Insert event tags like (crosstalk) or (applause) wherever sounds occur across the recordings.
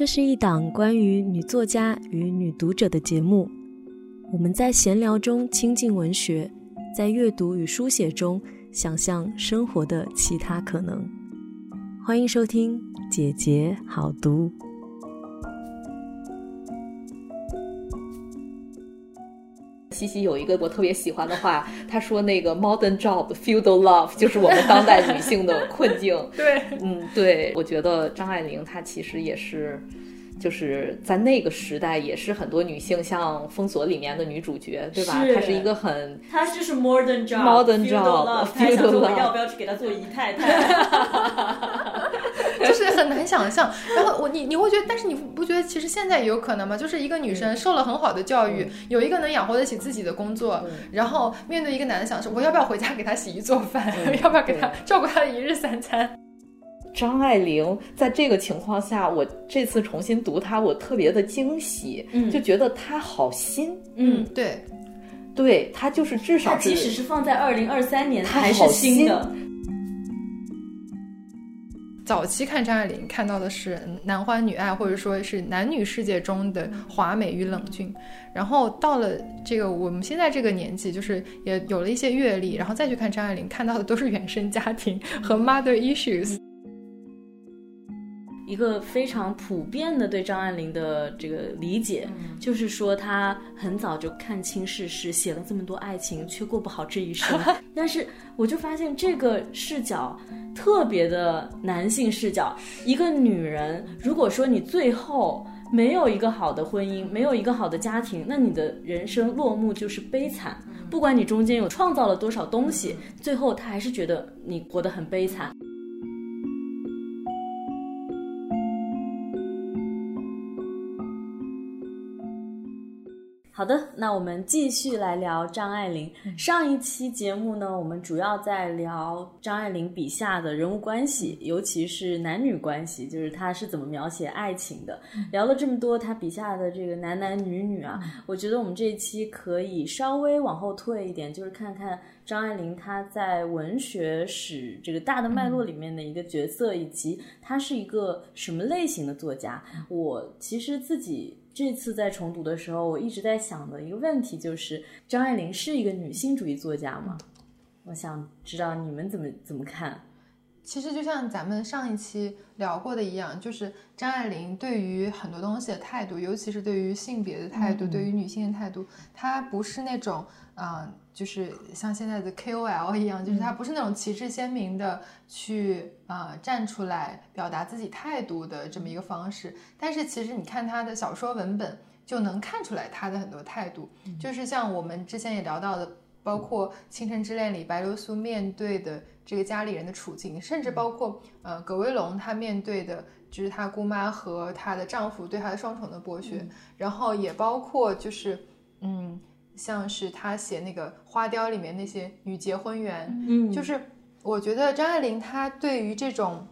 这是一档关于女作家与女读者的节目。我们在闲聊中亲近文学，在阅读与书写中想象生活的其他可能。欢迎收听《姐姐好读》。西西有一个我特别喜欢的话，她说：“那个 modern job feudal love 就是我们当代女性的困境。(laughs) ”对，嗯，对，我觉得张爱玲她其实也是，就是在那个时代也是很多女性像《封锁》里面的女主角，对吧？她是一个很，她就是 modern job modern job，她想说我要不要去给她做姨太太。(laughs) (laughs) 就是很难想象，然后我你你会觉得，但是你不觉得其实现在也有可能吗？就是一个女生受了很好的教育，有一个能养活得起自己的工作，然后面对一个男的想说，我要不要回家给他洗衣做饭，(laughs) 要不要给他照顾他的一日三餐？张爱玲在这个情况下，我这次重新读她，我特别的惊喜，就觉得她好新，嗯，对，对她就是至少即使是放在二零二三年，她还是新的。早期看张爱玲看到的是男欢女爱，或者说是男女世界中的华美与冷峻，然后到了这个我们现在这个年纪，就是也有了一些阅历，然后再去看张爱玲，看到的都是原生家庭和 mother issues。一个非常普遍的对张爱玲的这个理解，就是说她很早就看清世事，写了这么多爱情，却过不好这一生。(laughs) 但是我就发现这个视角特别的男性视角。一个女人，如果说你最后没有一个好的婚姻，没有一个好的家庭，那你的人生落幕就是悲惨。不管你中间有创造了多少东西，最后他还是觉得你活得很悲惨。好的，那我们继续来聊张爱玲。上一期节目呢，我们主要在聊张爱玲笔下的人物关系，尤其是男女关系，就是她是怎么描写爱情的。聊了这么多，她笔下的这个男男女女啊，我觉得我们这一期可以稍微往后退一点，就是看看张爱玲她在文学史这个大的脉络里面的一个角色，以及她是一个什么类型的作家。我其实自己。这次在重读的时候，我一直在想的一个问题就是：张爱玲是一个女性主义作家吗？我想知道你们怎么怎么看。其实就像咱们上一期聊过的一样，就是张爱玲对于很多东西的态度，尤其是对于性别的态度，对于女性的态度，她不是那种，嗯，就是像现在的 KOL 一样，就是她不是那种旗帜鲜明的去啊站出来表达自己态度的这么一个方式。但是其实你看她的小说文本，就能看出来她的很多态度，就是像我们之前也聊到的，包括《倾城之恋》里白流苏面对的。这个家里人的处境，甚至包括呃葛威龙他面对的，就是他姑妈和她的丈夫对她的双重的剥削，然后也包括就是嗯，像是他写那个花雕里面那些女结婚员，嗯，就是我觉得张爱玲她对于这种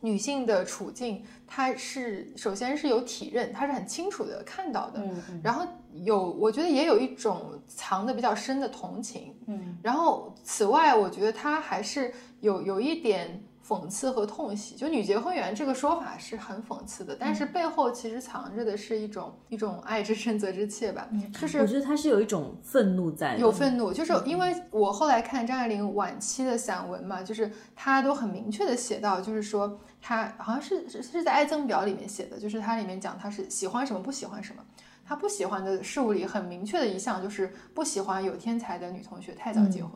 女性的处境，她是首先是有体认，他是很清楚的看到的，然后。有，我觉得也有一种藏的比较深的同情，嗯，然后此外，我觉得他还是有有一点讽刺和痛惜。就女结婚员这个说法是很讽刺的，但是背后其实藏着的是一种一种爱之深责之切吧。就是我觉得他是有一种愤怒在，有愤怒，就是因为我后来看张爱玲晚期的散文嘛，就是她都很明确的写到，就是说她好像是是是在《爱憎表》里面写的，就是它里面讲她是喜欢什么不喜欢什么。他不喜欢的事物里很明确的一项就是不喜欢有天才的女同学太早结婚。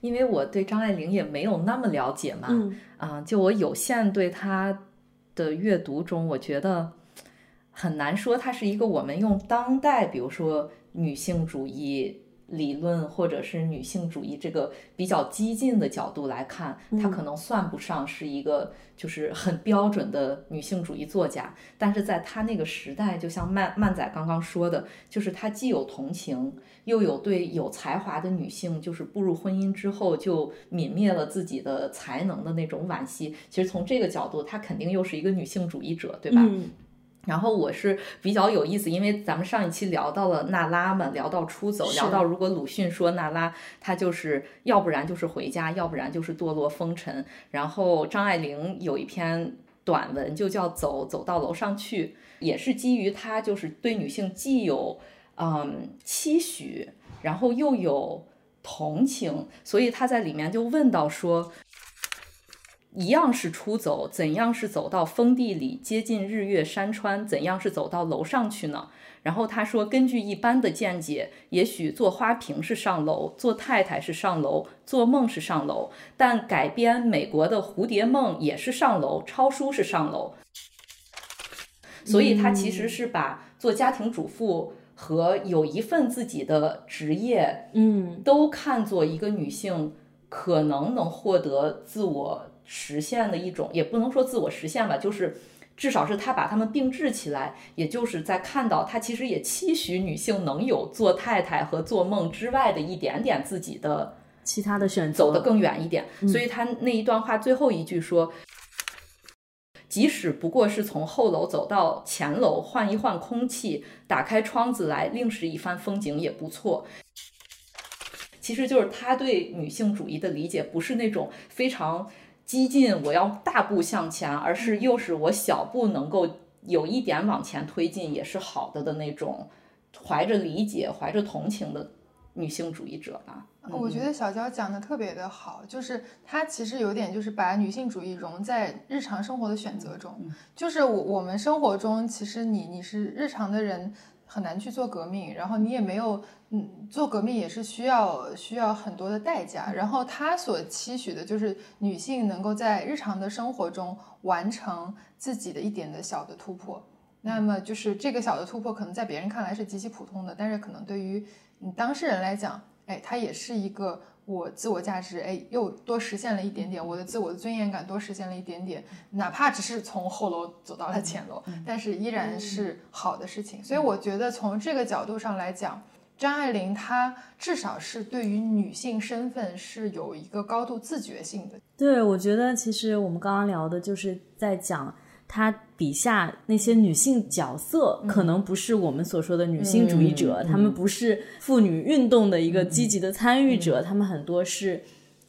因为我对张爱玲也没有那么了解嘛，啊，就我有限对她的阅读中，我觉得很难说她是一个我们用当代，比如说女性主义。理论或者是女性主义这个比较激进的角度来看，她可能算不上是一个就是很标准的女性主义作家。但是在她那个时代，就像曼曼仔刚刚说的，就是她既有同情，又有对有才华的女性，就是步入婚姻之后就泯灭了自己的才能的那种惋惜。其实从这个角度，她肯定又是一个女性主义者，对吧？然后我是比较有意思，因为咱们上一期聊到了娜拉嘛，聊到出走，聊到如果鲁迅说娜拉，她就是要不然就是回家，要不然就是堕落风尘。然后张爱玲有一篇。短文，就叫《走走到楼上去》，也是基于她就是对女性既有嗯期许，然后又有同情，所以她在里面就问到说。一样是出走，怎样是走到封地里接近日月山川？怎样是走到楼上去呢？然后他说，根据一般的见解，也许做花瓶是上楼，做太太是上楼，做梦是上楼，但改编美国的蝴蝶梦也是上楼，抄书是上楼。所以他其实是把做家庭主妇和有一份自己的职业，嗯，都看作一个女性可能能获得自我。实现的一种，也不能说自我实现吧，就是至少是他把他们并置起来，也就是在看到他其实也期许女性能有做太太和做梦之外的一点点自己的其他的选择，走得更远一点。所以他那一段话最后一句说，即使不过是从后楼走到前楼换一换空气，打开窗子来另是一番风景也不错。其实就是他对女性主义的理解，不是那种非常。激进，我要大步向前，而是又是我小步能够有一点往前推进，也是好的的那种，怀着理解、怀着同情的女性主义者吧。我觉得小娇讲的特别的好，就是她其实有点就是把女性主义融在日常生活的选择中，就是我我们生活中其实你你是日常的人。很难去做革命，然后你也没有，嗯，做革命也是需要需要很多的代价。然后他所期许的就是女性能够在日常的生活中完成自己的一点的小的突破。那么就是这个小的突破，可能在别人看来是极其普通的，但是可能对于你当事人来讲，哎，它也是一个。我自我价值哎，又多实现了一点点，我的自我的尊严感多实现了一点点，哪怕只是从后楼走到了前楼，但是依然是好的事情。所以我觉得从这个角度上来讲，张爱玲她至少是对于女性身份是有一个高度自觉性的。对，我觉得其实我们刚刚聊的就是在讲。他笔下那些女性角色，可能不是我们所说的女性主义者，她们不是妇女运动的一个积极的参与者，她们很多是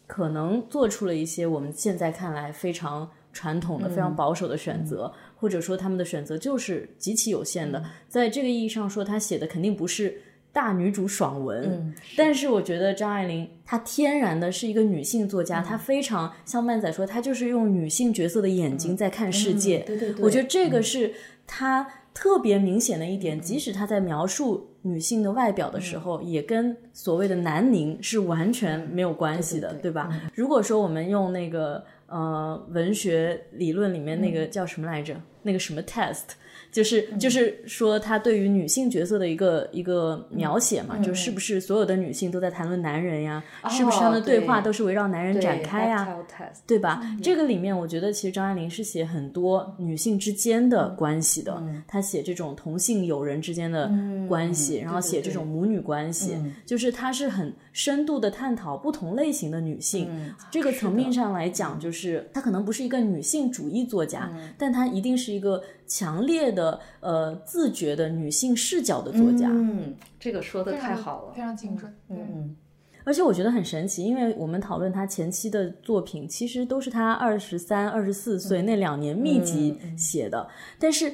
可能做出了一些我们现在看来非常传统的、非常保守的选择，或者说他们的选择就是极其有限的。在这个意义上说，他写的肯定不是。大女主爽文，但是我觉得张爱玲她天然的是一个女性作家，她非常像曼仔说，她就是用女性角色的眼睛在看世界。对对对，我觉得这个是她特别明显的一点。即使她在描述女性的外表的时候，也跟所谓的南宁是完全没有关系的，对吧？如果说我们用那个呃文学理论里面那个叫什么来着，那个什么 test。就是就是说，他对于女性角色的一个一个描写嘛，就是不是所有的女性都在谈论男人呀？是不是他们的对话都是围绕男人展开呀？对吧？这个里面，我觉得其实张爱玲是写很多女性之间的关系的。她写这种同性友人之间的关系，然后写这种母女关系，就是她是很深度的探讨不同类型的女性。这个层面上来讲，就是她可能不是一个女性主义作家，但她一定是一个。强烈的呃自觉的女性视角的作家，嗯，这个说的太好了，非常精准，嗯嗯，而且我觉得很神奇，因为我们讨论他前期的作品，其实都是他二十三、二十四岁那两年密集写的，但是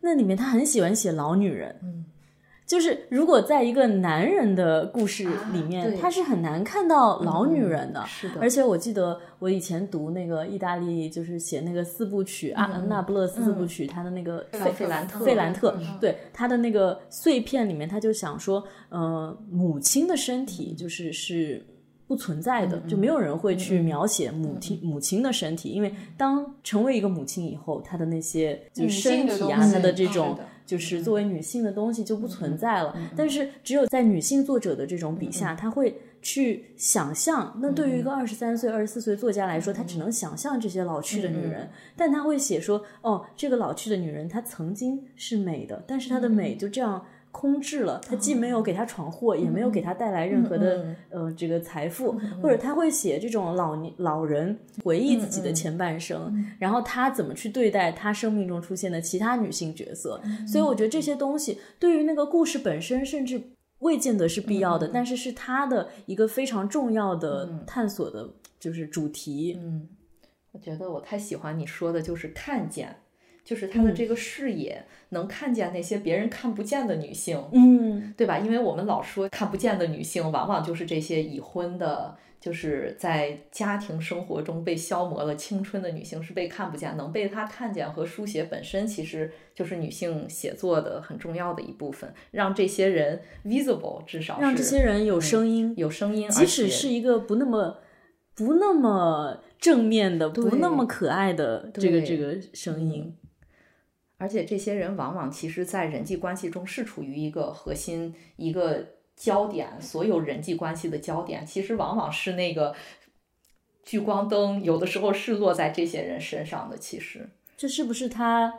那里面他很喜欢写老女人，嗯。就是如果在一个男人的故事里面，他是很难看到老女人的。是的。而且我记得我以前读那个意大利，就是写那个四部曲啊，那不勒斯四部曲，他的那个费费兰特，费兰特，对他的那个碎片里面，他就想说，呃，母亲的身体就是是不存在的，就没有人会去描写母亲母亲的身体，因为当成为一个母亲以后，她的那些就是身体啊，她的这种。就是作为女性的东西就不存在了，但是只有在女性作者的这种笔下，她会去想象。那对于一个二十三岁、二十四岁作家来说，他只能想象这些老去的女人，但他会写说：“哦，这个老去的女人，她曾经是美的，但是她的美就这样。”空置了，他既没有给他闯祸，也没有给他带来任何的呃这个财富，或者他会写这种老年老人回忆自己的前半生，然后他怎么去对待他生命中出现的其他女性角色。所以我觉得这些东西对于那个故事本身甚至未见得是必要的，但是是他的一个非常重要的探索的，就是主题。嗯。我觉得我太喜欢你说的，就是看见，就是他的这个视野能看见那些别人看不见的女性，嗯，对吧？因为我们老说看不见的女性，往往就是这些已婚的。就是在家庭生活中被消磨了青春的女性是被看不见，能被她看见和书写本身其实就是女性写作的很重要的一部分，让这些人 visible，至少让这些人有声音，有声音，即使是一个不那么不那么正面的、不那么可爱的这个这个声音，而且这些人往往其实在人际关系中是处于一个核心一个。焦点，所有人际关系的焦点，其实往往是那个聚光灯，有的时候是落在这些人身上的。其实，这是不是他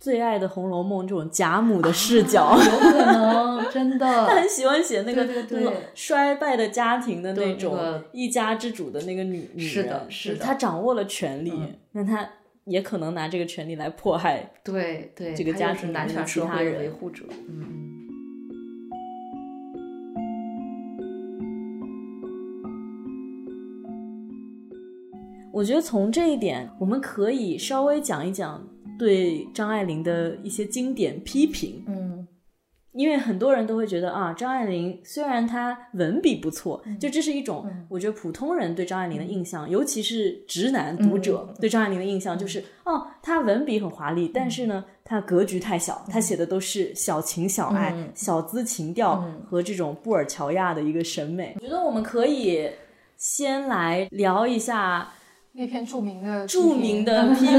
最爱的《红楼梦》这种贾母的视角？有可能，真的，(laughs) 他很喜欢写那个对对衰败的家庭的那种一家之主的那个女女人。是的，是的，他掌握了权力，那他也可能拿这个权利来迫害。对对，这个家庭男权社会维护者。嗯。我觉得从这一点，我们可以稍微讲一讲对张爱玲的一些经典批评。嗯，因为很多人都会觉得啊，张爱玲虽然她文笔不错，就这是一种我觉得普通人对张爱玲的印象，尤其是直男读者对张爱玲的印象就是哦，她文笔很华丽，但是呢，她格局太小，她写的都是小情小爱、小资情调和这种布尔乔亚的一个审美。我觉得我们可以先来聊一下。那篇著名的著名的 (laughs) 批评，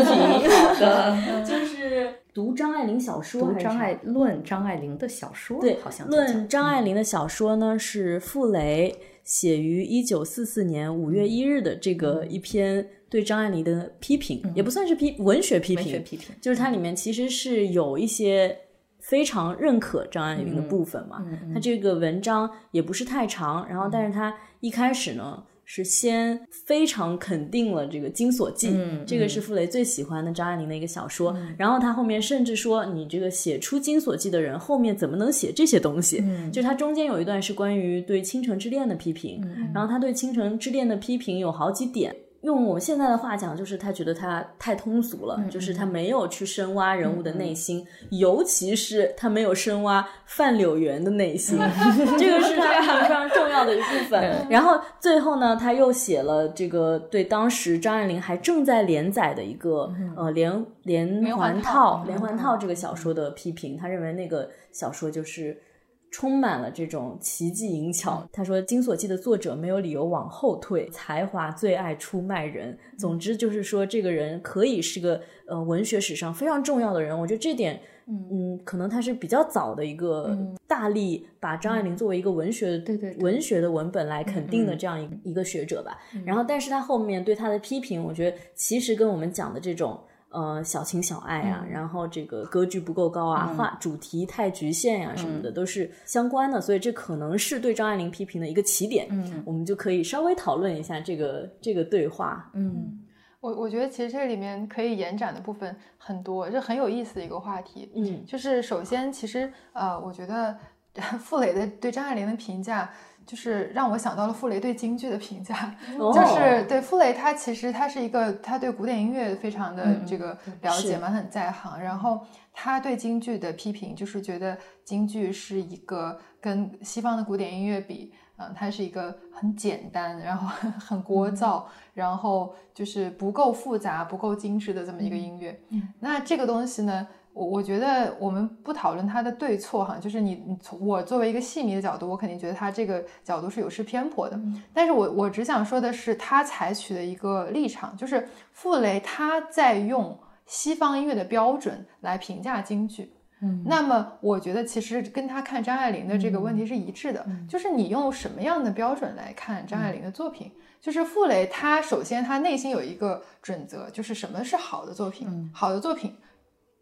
好的，(laughs) 就是读张爱玲小说，读张爱论张爱玲的小说，对，好像论张爱玲的小说呢，是傅雷写于一九四四年五月一日的这个一篇对张爱玲的批评，也不算是批文学批评，批评，就是它里面其实是有一些非常认可张爱玲的部分嘛，它这个文章也不是太长，然后但是它一开始呢。是先非常肯定了这个《金锁记》，这个是傅雷最喜欢的张爱玲的一个小说。然后他后面甚至说：“你这个写出《金锁记》的人，后面怎么能写这些东西？”就是他中间有一段是关于对《倾城之恋》的批评，然后他对《倾城之恋》的批评有好几点。用我们现在的话讲，就是他觉得他太通俗了，就是他没有去深挖人物的内心，尤其是他没有深挖范柳园的内心，(laughs) 这个是他非常重要的一部分。然后最后呢，他又写了这个对当时张爱玲还正在连载的一个呃连连环套连环套这个小说的批评，他认为那个小说就是。充满了这种奇技淫巧。他说，《金锁记》的作者没有理由往后退，才华最爱出卖人。总之就是说，这个人可以是个呃文学史上非常重要的人。我觉得这点，嗯，可能他是比较早的一个大力把张爱玲作为一个文学对对文学的文本来肯定的这样一个一个学者吧。然后，但是他后面对他的批评，我觉得其实跟我们讲的这种。呃，小情小爱啊，然后这个格局不够高啊，话主题太局限呀，什么的都是相关的，所以这可能是对张爱玲批评的一个起点。嗯，我们就可以稍微讨论一下这个这个对话。嗯，我我觉得其实这里面可以延展的部分很多，这很有意思的一个话题。嗯，就是首先，其实呃，我觉得 (laughs) 傅雷的对张爱玲的评价。就是让我想到了傅雷对京剧的评价，(laughs) 就是对傅雷，他其实他是一个，他对古典音乐非常的这个了解嘛，很在行。然后他对京剧的批评，就是觉得京剧是一个跟西方的古典音乐比，嗯，它是一个很简单，然后很聒噪，然后就是不够复杂、不够精致的这么一个音乐。嗯那这个东西呢？我我觉得我们不讨论他的对错哈，就是你你从我作为一个戏迷的角度，我肯定觉得他这个角度是有失偏颇的。但是我我只想说的是，他采取的一个立场，就是傅雷他在用西方音乐的标准来评价京剧。嗯，那么我觉得其实跟他看张爱玲的这个问题是一致的，就是你用什么样的标准来看张爱玲的作品？就是傅雷他首先他内心有一个准则，就是什么是好的作品？好的作品。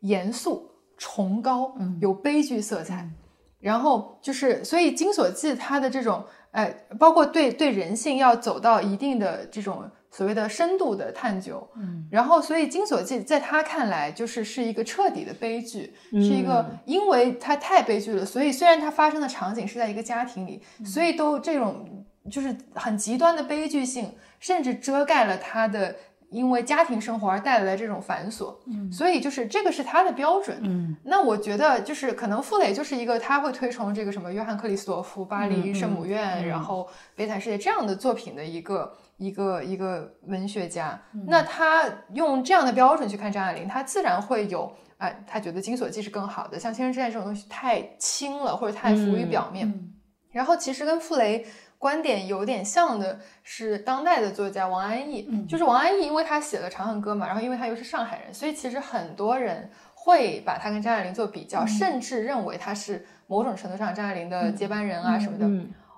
严肃、崇高，有悲剧色彩，然后就是，所以《金锁记》它的这种，哎，包括对对人性要走到一定的这种所谓的深度的探究，嗯，然后所以《金锁记》在他看来就是是一个彻底的悲剧，是一个，因为它太悲剧了，所以虽然它发生的场景是在一个家庭里，所以都这种就是很极端的悲剧性，甚至遮盖了他的。因为家庭生活而带来的这种繁琐，嗯，所以就是这个是他的标准，嗯，那我觉得就是可能傅雷就是一个他会推崇这个什么约翰克里斯多夫、巴黎圣母院，然后悲惨世界这样的作品的一个一个一个文学家，那他用这样的标准去看张爱玲，他自然会有哎，他觉得《金锁记》是更好的，像《情人之爱》这种东西太轻了，或者太浮于表面，然后其实跟傅雷。观点有点像的是当代的作家王安忆，就是王安忆，因为他写了《长恨歌》嘛，然后因为他又是上海人，所以其实很多人会把他跟张爱玲做比较，甚至认为他是某种程度上张爱玲的接班人啊什么的。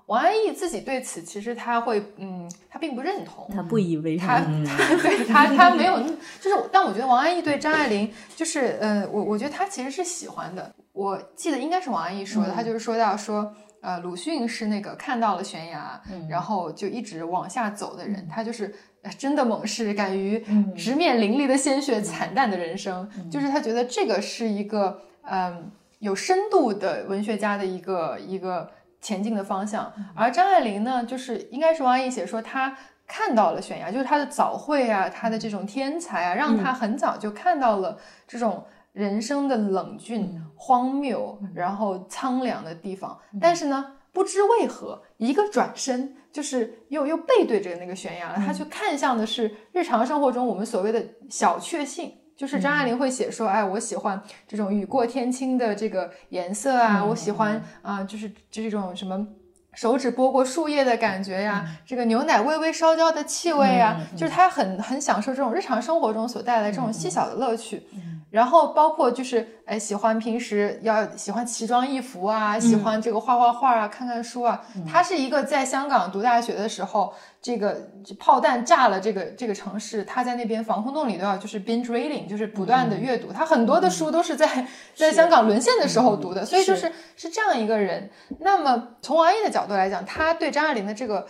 王安忆自己对此其实他会，嗯，他并不认同，他不以为然，他 (laughs) 对他他没有，就是，但我觉得王安忆对张爱玲就是，呃，我我觉得他其实是喜欢的。我记得应该是王安忆说的，他就是说到说。呃，鲁迅是那个看到了悬崖，然后就一直往下走的人，他就是真的猛士，敢于直面淋漓的鲜血，惨淡的人生，就是他觉得这个是一个嗯有深度的文学家的一个一个前进的方向。而张爱玲呢，就是应该是王安忆写说，她看到了悬崖，就是他的早慧啊，他的这种天才啊，让他很早就看到了这种。人生的冷峻、荒谬，然后苍凉的地方，但是呢，不知为何，一个转身，就是又又背对着那个悬崖了。他去看向的是日常生活中我们所谓的小确幸，就是张爱玲会写说，哎，我喜欢这种雨过天青的这个颜色啊，我喜欢啊，就是这种什么手指拨过树叶的感觉呀，这个牛奶微微烧焦的气味啊，就是他很很享受这种日常生活中所带来这种细小的乐趣。然后包括就是，哎，喜欢平时要喜欢奇装异服啊，喜欢这个画画画啊，看看书啊。他是一个在香港读大学的时候。这个炮弹炸了这个这个城市，他在那边防空洞里都要就是 binge reading，就是不断的阅读。他很多的书都是在在香港沦陷的时候读的，所以就是是这样一个人。那么从王毅的角度来讲，他对张爱玲的这个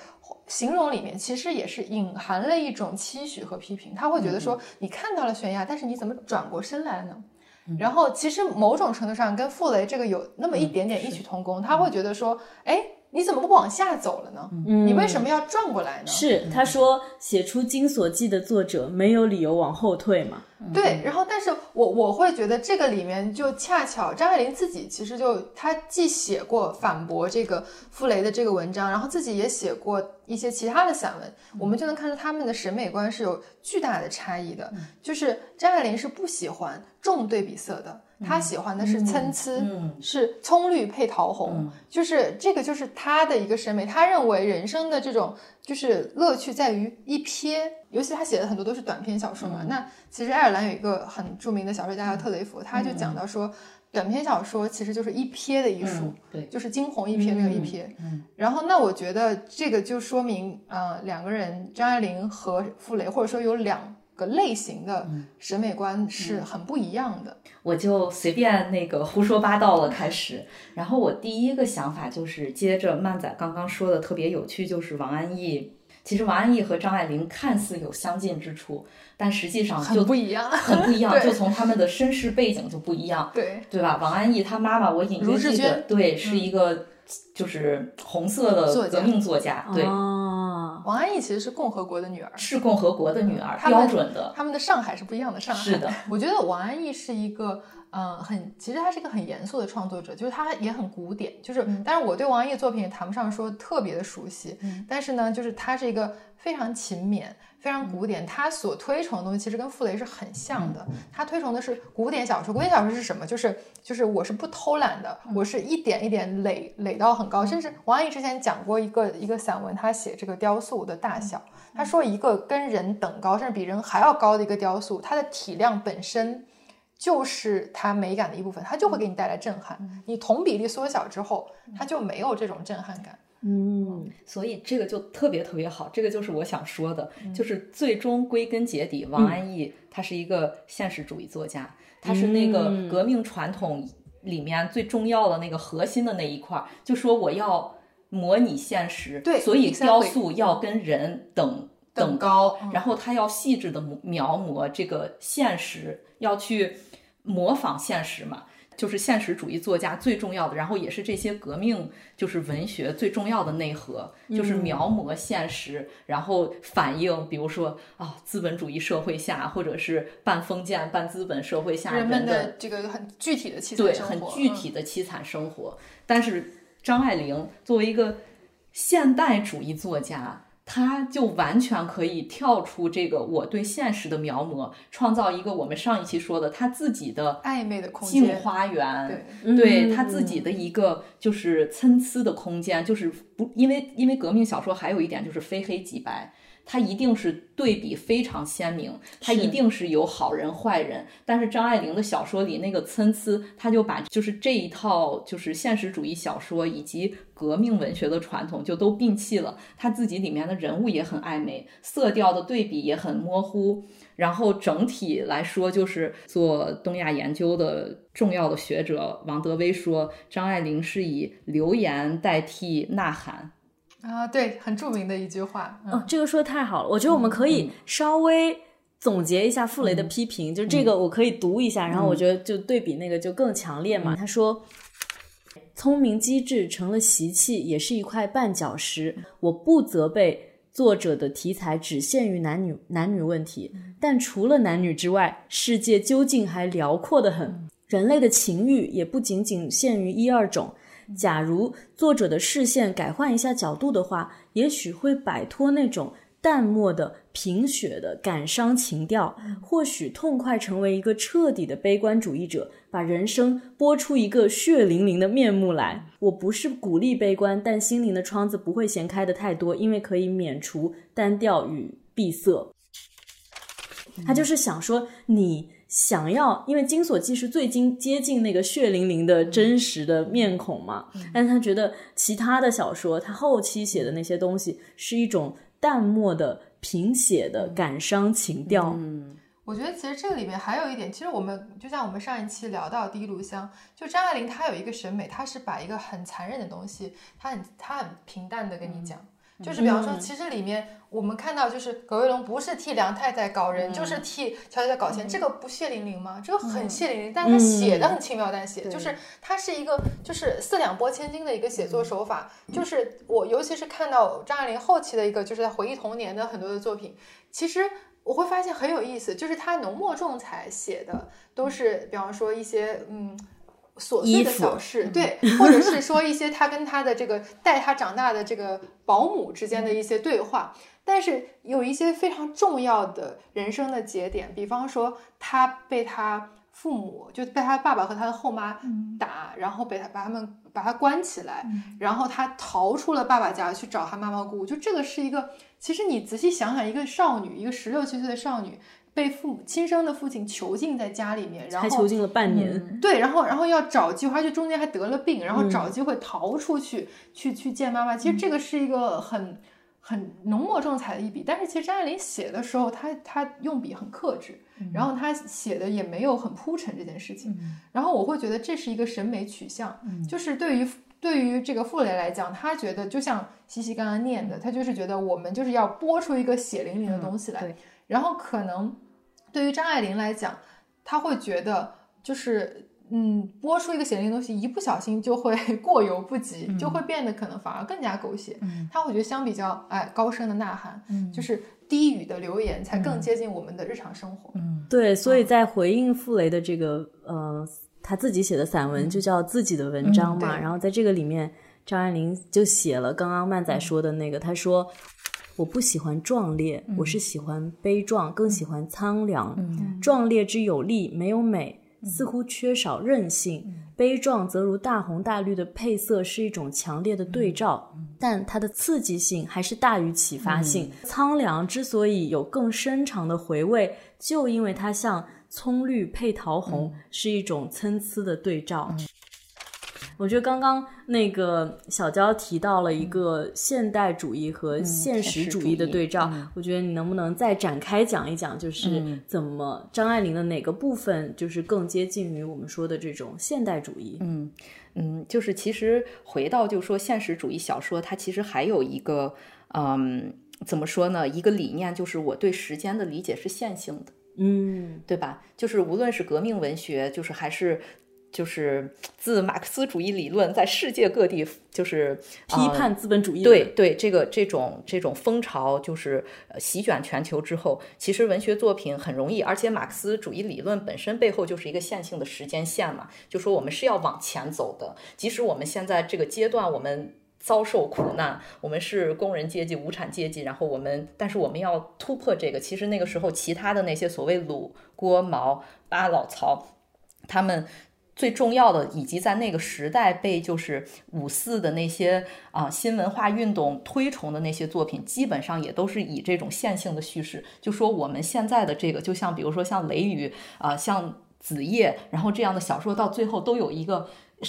形容里面，其实也是隐含了一种期许和批评。他会觉得说，你看到了悬崖，但是你怎么转过身来呢？然后其实某种程度上跟傅雷这个有那么一点点异曲同工。他会觉得说，哎。你怎么不往下走了呢？你为什么要转过来呢？是他说写出《金锁记》的作者没有理由往后退嘛？对，然后但是我我会觉得这个里面就恰巧张爱玲自己其实就她既写过反驳这个傅雷的这个文章，然后自己也写过一些其他的散文，我们就能看出他们的审美观是有巨大的差异的。就是张爱玲是不喜欢重对比色的。他喜欢的是参差，是葱绿配桃红，就是这个就是他的一个审美。他认为人生的这种就是乐趣在于一瞥，尤其他写的很多都是短篇小说嘛。那其实爱尔兰有一个很著名的小说家叫特雷弗，他就讲到说，短篇小说其实就是一瞥的艺术，对，就是惊鸿一瞥那个一瞥。然后那我觉得这个就说明，呃，两个人张爱玲和傅雷，或者说有两。个类型的审美观是很不一样的。我就随便那个胡说八道了开始。然后我第一个想法就是接着曼仔刚刚说的特别有趣，就是王安忆。其实王安忆和张爱玲看似有相近之处，但实际上就不一样，很不一样。(laughs) 就从他们的身世背景就不一样，对对吧？王安忆她妈妈，我隐约记得，对，是一个就是红色的革命作家，对。王安忆其实是共和国的女儿，是共和国的女儿，标准的。他们的上海是不一样的上海。是的，(laughs) 我觉得王安忆是一个，嗯，很，其实他是一个很严肃的创作者，就是他也很古典，就是，但是我对王安忆作品也谈不上说特别的熟悉，但是呢，就是他是一个非常勤勉。非常古典，他所推崇的东西其实跟傅雷是很像的。他推崇的是古典小说，古典小说是什么？就是就是我是不偷懒的，我是一点一点垒垒到很高。甚至王安忆之前讲过一个一个散文，他写这个雕塑的大小，他说一个跟人等高，甚至比人还要高的一个雕塑，它的体量本身就是它美感的一部分，它就会给你带来震撼。你同比例缩小之后，它就没有这种震撼感。嗯，所以这个就特别特别好，这个就是我想说的，就是最终归根结底，王安忆他是一个现实主义作家，他是那个革命传统里面最重要的那个核心的那一块儿，就说我要模拟现实，对，所以雕塑要跟人等等高，然后他要细致的描摹这个现实，要去模仿现实嘛。就是现实主义作家最重要的，然后也是这些革命就是文学最重要的内核，就是描摹现实，然后反映，比如说啊，资本主义社会下，或者是半封建半资本社会下人们的这个很具体的凄惨生活，对，很具体的凄惨生活。但是张爱玲作为一个现代主义作家。他就完全可以跳出这个我对现实的描摹，创造一个我们上一期说的他自己的暧昧的空间、镜花园，对他自己的一个就是参差的空间，就是不因为因为革命小说还有一点就是非黑即白。它一定是对比非常鲜明，它一定是有好人坏人。但是张爱玲的小说里那个参差，他就把就是这一套就是现实主义小说以及革命文学的传统就都摒弃了。他自己里面的人物也很暧昧，色调的对比也很模糊。然后整体来说，就是做东亚研究的重要的学者王德威说，张爱玲是以流言代替呐喊。啊，对，很著名的一句话。哦，这个说的太好了，我觉得我们可以稍微总结一下傅雷的批评，就这个我可以读一下，然后我觉得就对比那个就更强烈嘛。他说：“聪明机智成了习气，也是一块绊脚石。我不责备作者的题材只限于男女男女问题，但除了男女之外，世界究竟还辽阔的很。人类的情欲也不仅仅限于一二种。”假如作者的视线改换一下角度的话，也许会摆脱那种淡漠的贫血的感伤情调，或许痛快成为一个彻底的悲观主义者，把人生剥出一个血淋淋的面目来。我不是鼓励悲观，但心灵的窗子不会掀开的太多，因为可以免除单调与闭塞。他就是想说你。想要，因为《金锁记》是最近接近那个血淋淋的真实的面孔嘛，但是他觉得其他的小说，他后期写的那些东西是一种淡漠的贫血的感伤情调。嗯，我觉得其实这个里面还有一点，其实我们就像我们上一期聊到《第一炉香》，就张爱玲她有一个审美，她是把一个很残忍的东西，她很她很平淡的跟你讲。就是比方说，其实里面我们看到，就是葛卫龙不是替梁太太搞人，就是替乔太太搞钱，这个不血淋淋吗？这个很血淋淋，但是他写的很轻描淡写，就是他是一个就是四两拨千斤的一个写作手法。就是我尤其是看到张爱玲后期的一个，就是在回忆童年的很多的作品，其实我会发现很有意思，就是他浓墨重彩写的都是，比方说一些嗯。琐碎的小事，对，或者是说一些他跟他的这个带他长大的这个保姆之间的一些对话，但是有一些非常重要的人生的节点，比方说他被他父母就被他爸爸和他的后妈打，然后被他把他们把他关起来，然后他逃出了爸爸家去找他妈妈姑姑，就这个是一个，其实你仔细想想，一个少女，一个十六七岁的少女。被父亲生的父亲囚禁在家里面，然后囚禁了半年。对，然后然后要找机会，而且中间还得了病，然后找机会逃出去，去去见妈妈。其实这个是一个很很浓墨重彩的一笔，但是其实张爱玲写的时候，她她用笔很克制，然后她写的也没有很铺陈这件事情。然后我会觉得这是一个审美取向，就是对于对于这个傅雷来讲，他觉得就像西西刚刚念的，他就是觉得我们就是要播出一个血淋淋的东西来。然后可能对于张爱玲来讲，她会觉得就是嗯，播出一个血淋淋东西，一不小心就会 (laughs) 过犹不及，就会变得可能反而更加狗血。嗯，她会觉得相比较哎高声的呐喊，嗯，就是低语的留言才更接近我们的日常生活。嗯，对，所以在回应傅雷的这个呃他自己写的散文就叫自己的文章嘛，然后在这个里面，张爱玲就写了刚刚曼仔说的那个，他说。我不喜欢壮烈，我是喜欢悲壮，更喜欢苍凉。壮烈之有力没有美，似乎缺少韧性；悲壮则如大红大绿的配色，是一种强烈的对照，但它的刺激性还是大于启发性。苍凉之所以有更深长的回味，就因为它像葱绿配桃红，是一种参差的对照。我觉得刚刚那个小娇提到了一个现代主义和现实主义的对照，我觉得你能不能再展开讲一讲，就是怎么张爱玲的哪个部分就是更接近于我们说的这种现代主义？嗯嗯，就是其实回到就说现实主义小说，它其实还有一个嗯，怎么说呢？一个理念就是我对时间的理解是线性的，嗯，对吧？就是无论是革命文学，就是还是。就是自马克思主义理论在世界各地就是批判资本主义，对对，这个这种这种风潮就是席卷全球之后，其实文学作品很容易，而且马克思主义理论本身背后就是一个线性的时间线嘛，就说我们是要往前走的，即使我们现在这个阶段我们遭受苦难，我们是工人阶级、无产阶级，然后我们，但是我们要突破这个，其实那个时候其他的那些所谓鲁、郭、毛、巴、老、曹，他们。最重要的，以及在那个时代被就是五四的那些啊新文化运动推崇的那些作品，基本上也都是以这种线性的叙事，就说我们现在的这个，就像比如说像《雷雨》啊，像《子夜》，然后这样的小说，到最后都有一个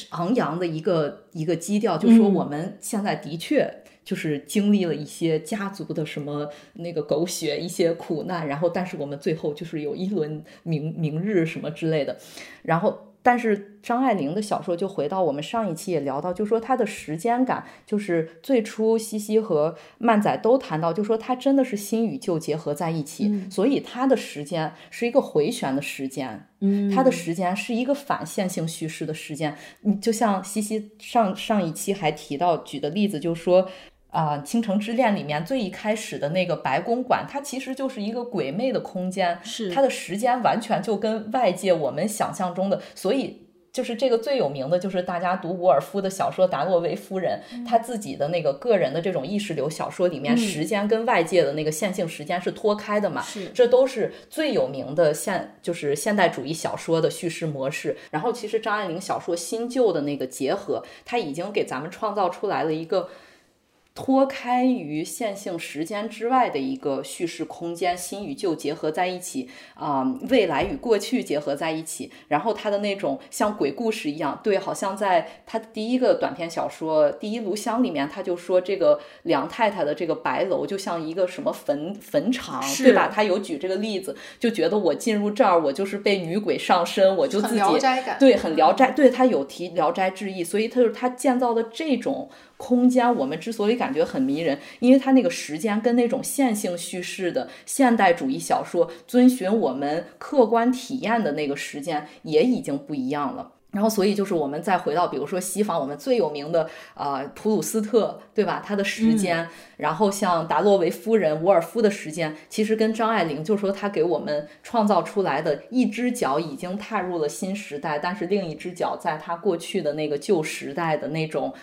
昂扬的一个一个基调，就说我们现在的确就是经历了一些家族的什么那个狗血，一些苦难，然后但是我们最后就是有一轮明明日什么之类的，然后。但是张爱玲的小说就回到我们上一期也聊到，就说她的时间感，就是最初西西和曼仔都谈到，就说她真的是新与旧结合在一起，所以她的时间是一个回旋的时间，嗯，她的时间是一个反线性叙事的时间。嗯，就像西西上上一期还提到举的例子，就说。啊，《倾城之恋》里面最一开始的那个白公馆，它其实就是一个鬼魅的空间，是它的时间完全就跟外界我们想象中的，所以就是这个最有名的就是大家读伍尔夫的小说《达洛维夫人》，他自己的那个个人的这种意识流小说里面，时间跟外界的那个线性时间是脱开的嘛？是，这都是最有名的现就是现代主义小说的叙事模式。然后其实张爱玲小说新旧的那个结合，它已经给咱们创造出来了一个。脱开于线性时间之外的一个叙事空间，新与旧结合在一起啊，未来与过去结合在一起，然后他的那种像鬼故事一样，对，好像在他第一个短篇小说《第一炉香》里面，他就说这个梁太太的这个白楼就像一个什么坟坟场，对吧？他有举这个例子，就觉得我进入这儿，我就是被女鬼上身，我就自己对，很聊斋，对他有提聊斋志异，所以他就是他建造的这种。空间，我们之所以感觉很迷人，因为它那个时间跟那种线性叙事的现代主义小说遵循我们客观体验的那个时间也已经不一样了。然后，所以就是我们再回到，比如说西方，我们最有名的啊普鲁斯特，对吧？他的时间，然后像达洛维夫人、伍尔夫的时间，其实跟张爱玲，就是说他给我们创造出来的一只脚已经踏入了新时代，但是另一只脚在他过去的那个旧时代的那种。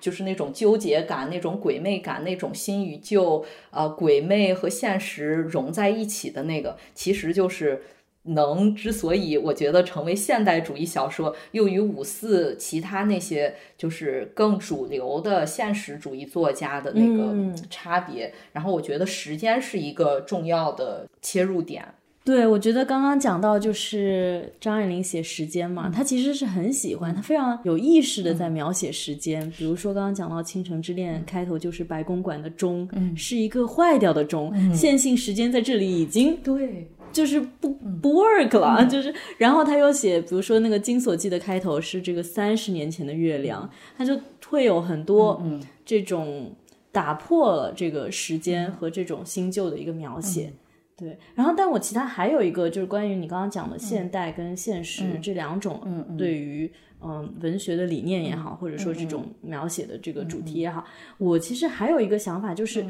就是那种纠结感，那种鬼魅感，那种新与旧，呃，鬼魅和现实融在一起的那个，其实就是能之所以我觉得成为现代主义小说，又与五四其他那些就是更主流的现实主义作家的那个差别。然后我觉得时间是一个重要的切入点。对，我觉得刚刚讲到就是张爱玲写时间嘛，她其实是很喜欢，她非常有意识的在描写时间。比如说刚刚讲到《倾城之恋》，开头就是白公馆的钟，是一个坏掉的钟，(laughs) 线性时间在这里已经对，就是不不 work 了，(laughs) 就是。然后他又写，比如说那个《金锁记》的开头是这个三十年前的月亮，他就会有很多这种打破了这个时间和这种新旧的一个描写。对，然后但我其他还有一个就是关于你刚刚讲的现代跟现实这两种，嗯对于嗯文学的理念也好，或者说这种描写的这个主题也好，我其实还有一个想法，就是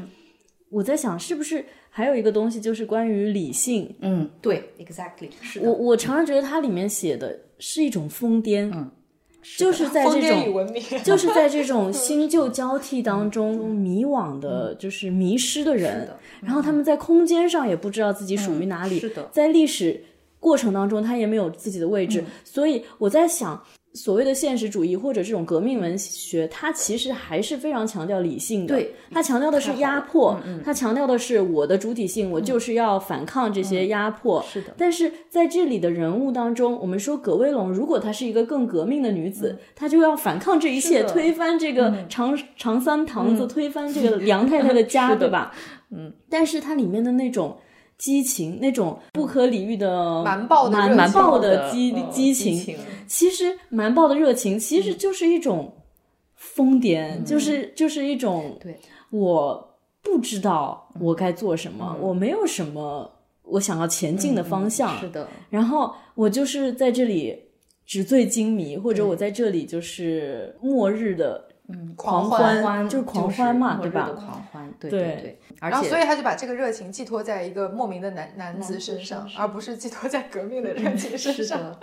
我在想是不是还有一个东西就是关于理性，嗯，对，exactly，是我我常常觉得它里面写的是一种疯癫，嗯。(laughs) 就是在这种，就是在这种新旧交替当中迷惘的，就是迷失的人，然后他们在空间上也不知道自己属于哪里，在历史过程当中他也没有自己的位置，所以我在想。所谓的现实主义或者这种革命文学，它其实还是非常强调理性的。对，它强调的是压迫，它强调的是我的主体性，我就是要反抗这些压迫。是的。但是在这里的人物当中，我们说葛威龙，如果她是一个更革命的女子，她就要反抗这一切，推翻这个长长三堂子，推翻这个梁太太 (laughs) 的家，对吧？嗯。但是它里面的那种。激情那种不可理喻的蛮暴的蛮蛮暴的激激情，其实蛮暴的热情其实就是一种疯癫，就是就是一种对，我不知道我该做什么，我没有什么我想要前进的方向，是的，然后我就是在这里。纸醉金迷，或者我在这里就是末日的。嗯，狂欢就是狂欢嘛，对吧？狂欢，对对对。然后，所以他就把这个热情寄托在一个莫名的男男子身上，而不是寄托在革命的热情身上。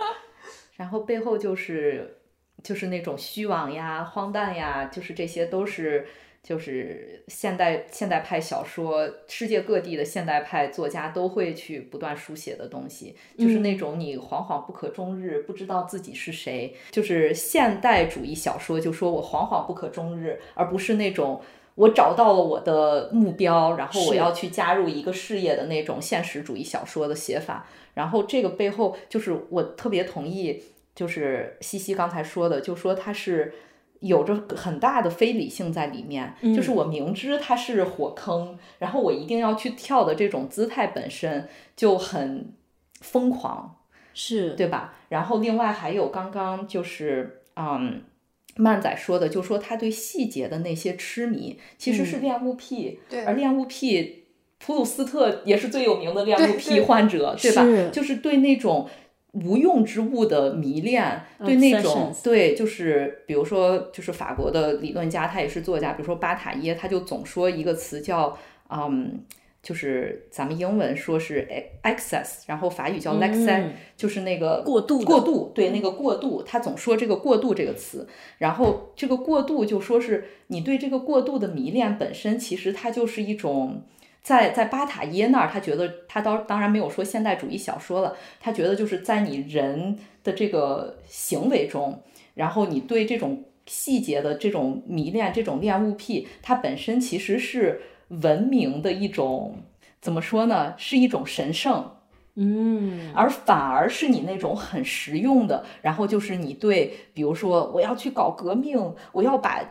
然后背后就是就是那种虚妄呀、荒诞呀，就是这些都是。就是现代现代派小说，世界各地的现代派作家都会去不断书写的东西，就是那种你惶惶不可终日，不知道自己是谁。就是现代主义小说，就说我惶惶不可终日，而不是那种我找到了我的目标，然后我要去加入一个事业的那种现实主义小说的写法。然后这个背后，就是我特别同意，就是西西刚才说的，就说他是。有着很大的非理性在里面，就是我明知它是火坑，然后我一定要去跳的这种姿态本身就很疯狂，是对吧？然后另外还有刚刚就是嗯，曼仔说的，就说他对细节的那些痴迷其实是恋物癖，对，而恋物癖，普鲁斯特也是最有名的恋物癖患者，对吧？就是对那种。无用之物的迷恋，对那种对，就是比如说，就是法国的理论家，他也是作家，比如说巴塔耶，他就总说一个词叫，嗯，就是咱们英文说是 excess，然后法语叫 l'excès，就是那个过度过度，对那个过度，他总说这个过度这个词，然后这个过度就说是你对这个过度的迷恋本身，其实它就是一种。在在巴塔耶那儿，他觉得他当当然没有说现代主义小说了，他觉得就是在你人的这个行为中，然后你对这种细节的这种迷恋，这种恋物癖，它本身其实是文明的一种，怎么说呢？是一种神圣，嗯，而反而是你那种很实用的，然后就是你对，比如说我要去搞革命，我要把。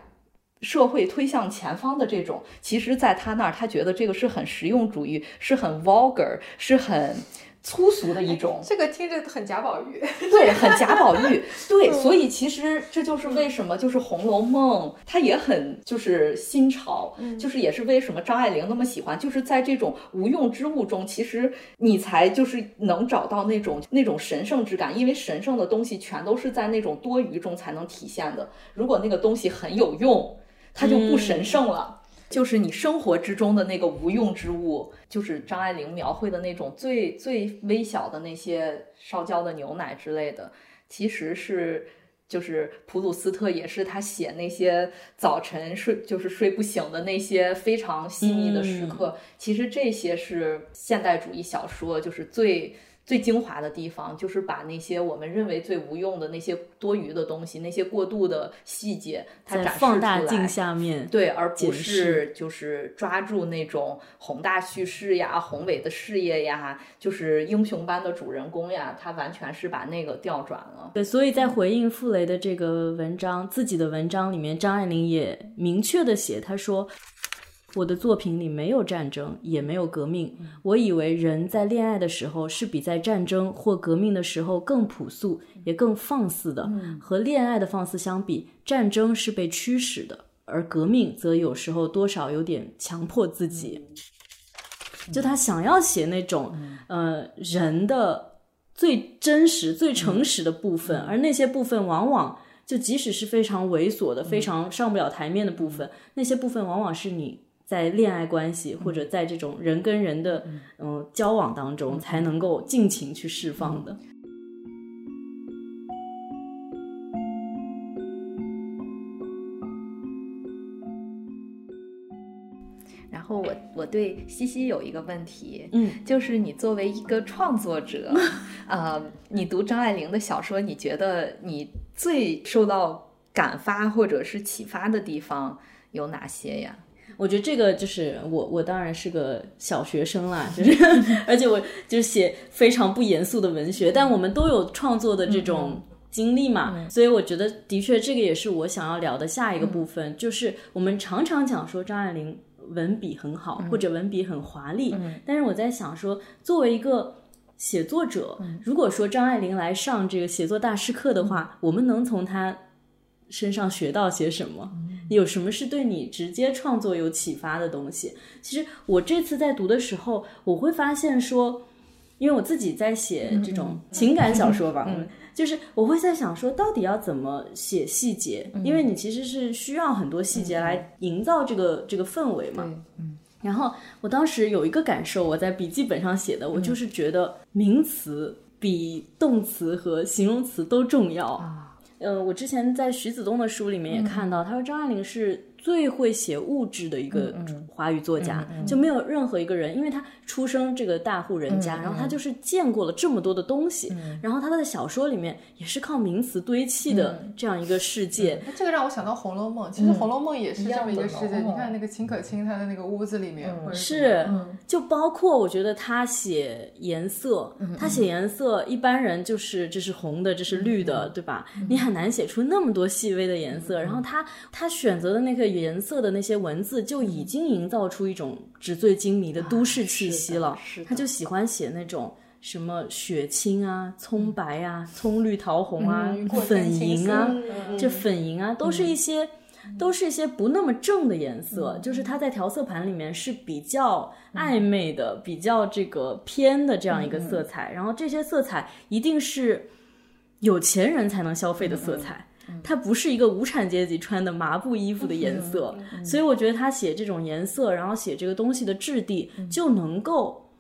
社会推向前方的这种，其实，在他那儿，他觉得这个是很实用主义，是很 vulgar，是很粗俗的一种。这个听着很贾宝玉，对，很贾宝玉，(laughs) 对。所以其实这就是为什么，就是《红楼梦》它也很就是新潮，就是也是为什么张爱玲那么喜欢，就是在这种无用之物中，其实你才就是能找到那种那种神圣之感，因为神圣的东西全都是在那种多余中才能体现的。如果那个东西很有用。它就不神圣了，就是你生活之中的那个无用之物，就是张爱玲描绘的那种最最微小的那些烧焦的牛奶之类的，其实是就是普鲁斯特也是他写那些早晨睡就是睡不醒的那些非常细腻的时刻，其实这些是现代主义小说就是最。最精华的地方就是把那些我们认为最无用的那些多余的东西，那些过度的细节，它展示放大镜下面，对，而不是就是抓住那种宏大叙事呀、宏伟的事业呀，就是英雄般的主人公呀，他完全是把那个调转了。对，所以在回应傅雷的这个文章，自己的文章里面，张爱玲也明确的写，他说。我的作品里没有战争，也没有革命。我以为人在恋爱的时候是比在战争或革命的时候更朴素，也更放肆的。和恋爱的放肆相比，战争是被驱使的，而革命则有时候多少有点强迫自己。就他想要写那种，呃，人的最真实、最诚实的部分，而那些部分往往就即使是非常猥琐的、非常上不了台面的部分，那些部分往往是你。在恋爱关系或者在这种人跟人的嗯。交往当中，才能够尽情去释放的。然后我我对西西有一个问题，嗯，就是你作为一个创作者，(laughs) 啊，你读张爱玲的小说，你觉得你最受到感发或者是启发的地方有哪些呀？我觉得这个就是我，我当然是个小学生啦，就是，(laughs) 而且我就是写非常不严肃的文学，但我们都有创作的这种经历嘛，所以我觉得的确这个也是我想要聊的下一个部分，就是我们常常讲说张爱玲文笔很好，或者文笔很华丽，但是我在想说，作为一个写作者，如果说张爱玲来上这个写作大师课的话，我们能从她身上学到些什么？有什么是对你直接创作有启发的东西？其实我这次在读的时候，我会发现说，因为我自己在写这种情感小说吧，嗯 (laughs) 就是我会在想说，到底要怎么写细节？因为你其实是需要很多细节来营造这个这个氛围嘛。嗯。然后我当时有一个感受，我在笔记本上写的，我就是觉得名词比动词和形容词都重要啊。嗯，我之前在徐子东的书里面也看到，他说张爱玲是。最会写物质的一个华语作家，就没有任何一个人，因为他出生这个大户人家，然后他就是见过了这么多的东西，然后他的小说里面也是靠名词堆砌的这样一个世界。这个让我想到《红楼梦》，其实《红楼梦》也是这么一个世界。你看那个秦可卿，他的那个屋子里面是，就包括我觉得他写颜色，他写颜色，一般人就是这是红的，这是绿的，对吧？你很难写出那么多细微的颜色。然后他他选择的那个。颜色的那些文字就已经营造出一种纸醉金迷的都市气息了。他就喜欢写那种什么血青啊、葱白啊、葱绿桃红啊、粉银啊，这粉银啊，都是一些都是一些不那么正的颜色。就是他在调色盘里面是比较暧昧的、比较这个偏的这样一个色彩。然后这些色彩一定是有钱人才能消费的色彩。它不是一个无产阶级穿的麻布衣服的颜色，所以我觉得他写这种颜色，然后写这个东西的质地，就能够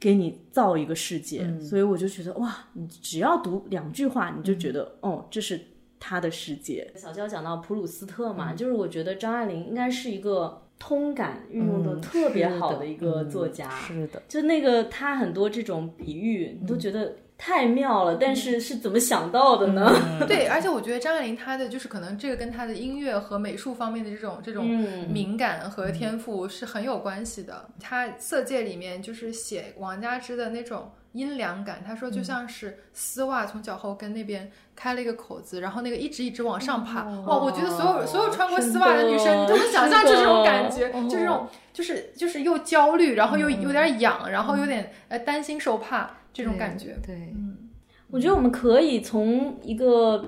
给你造一个世界。所以我就觉得哇，你只要读两句话，你就觉得哦，这是他的世界。小娇讲到普鲁斯特嘛，就是我觉得张爱玲应该是一个通感运用的特别好的一个作家。是的，就那个他很多这种比喻，你都觉得。太妙了，但是是怎么想到的呢？(laughs) 对，而且我觉得张爱玲她的就是可能这个跟她的音乐和美术方面的这种这种敏感和天赋是很有关系的。她《色戒》里面就是写王佳芝的那种阴凉感，她说就像是丝袜从脚后跟那边开了一个口子，然后那个一直一直往上爬。哇，我觉得所有所有穿过丝袜的女生，你都能想象出这种感觉，(laughs) 就这种就是就是又焦虑，然后又有点痒，然后有点呃担心受怕。这种感觉，对，嗯，我觉得我们可以从一个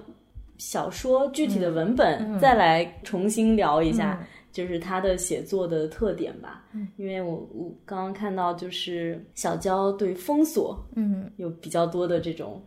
小说具体的文本再来重新聊一下，就是他的写作的特点吧。嗯，因为我我刚刚看到就是小娇对封锁，嗯，有比较多的这种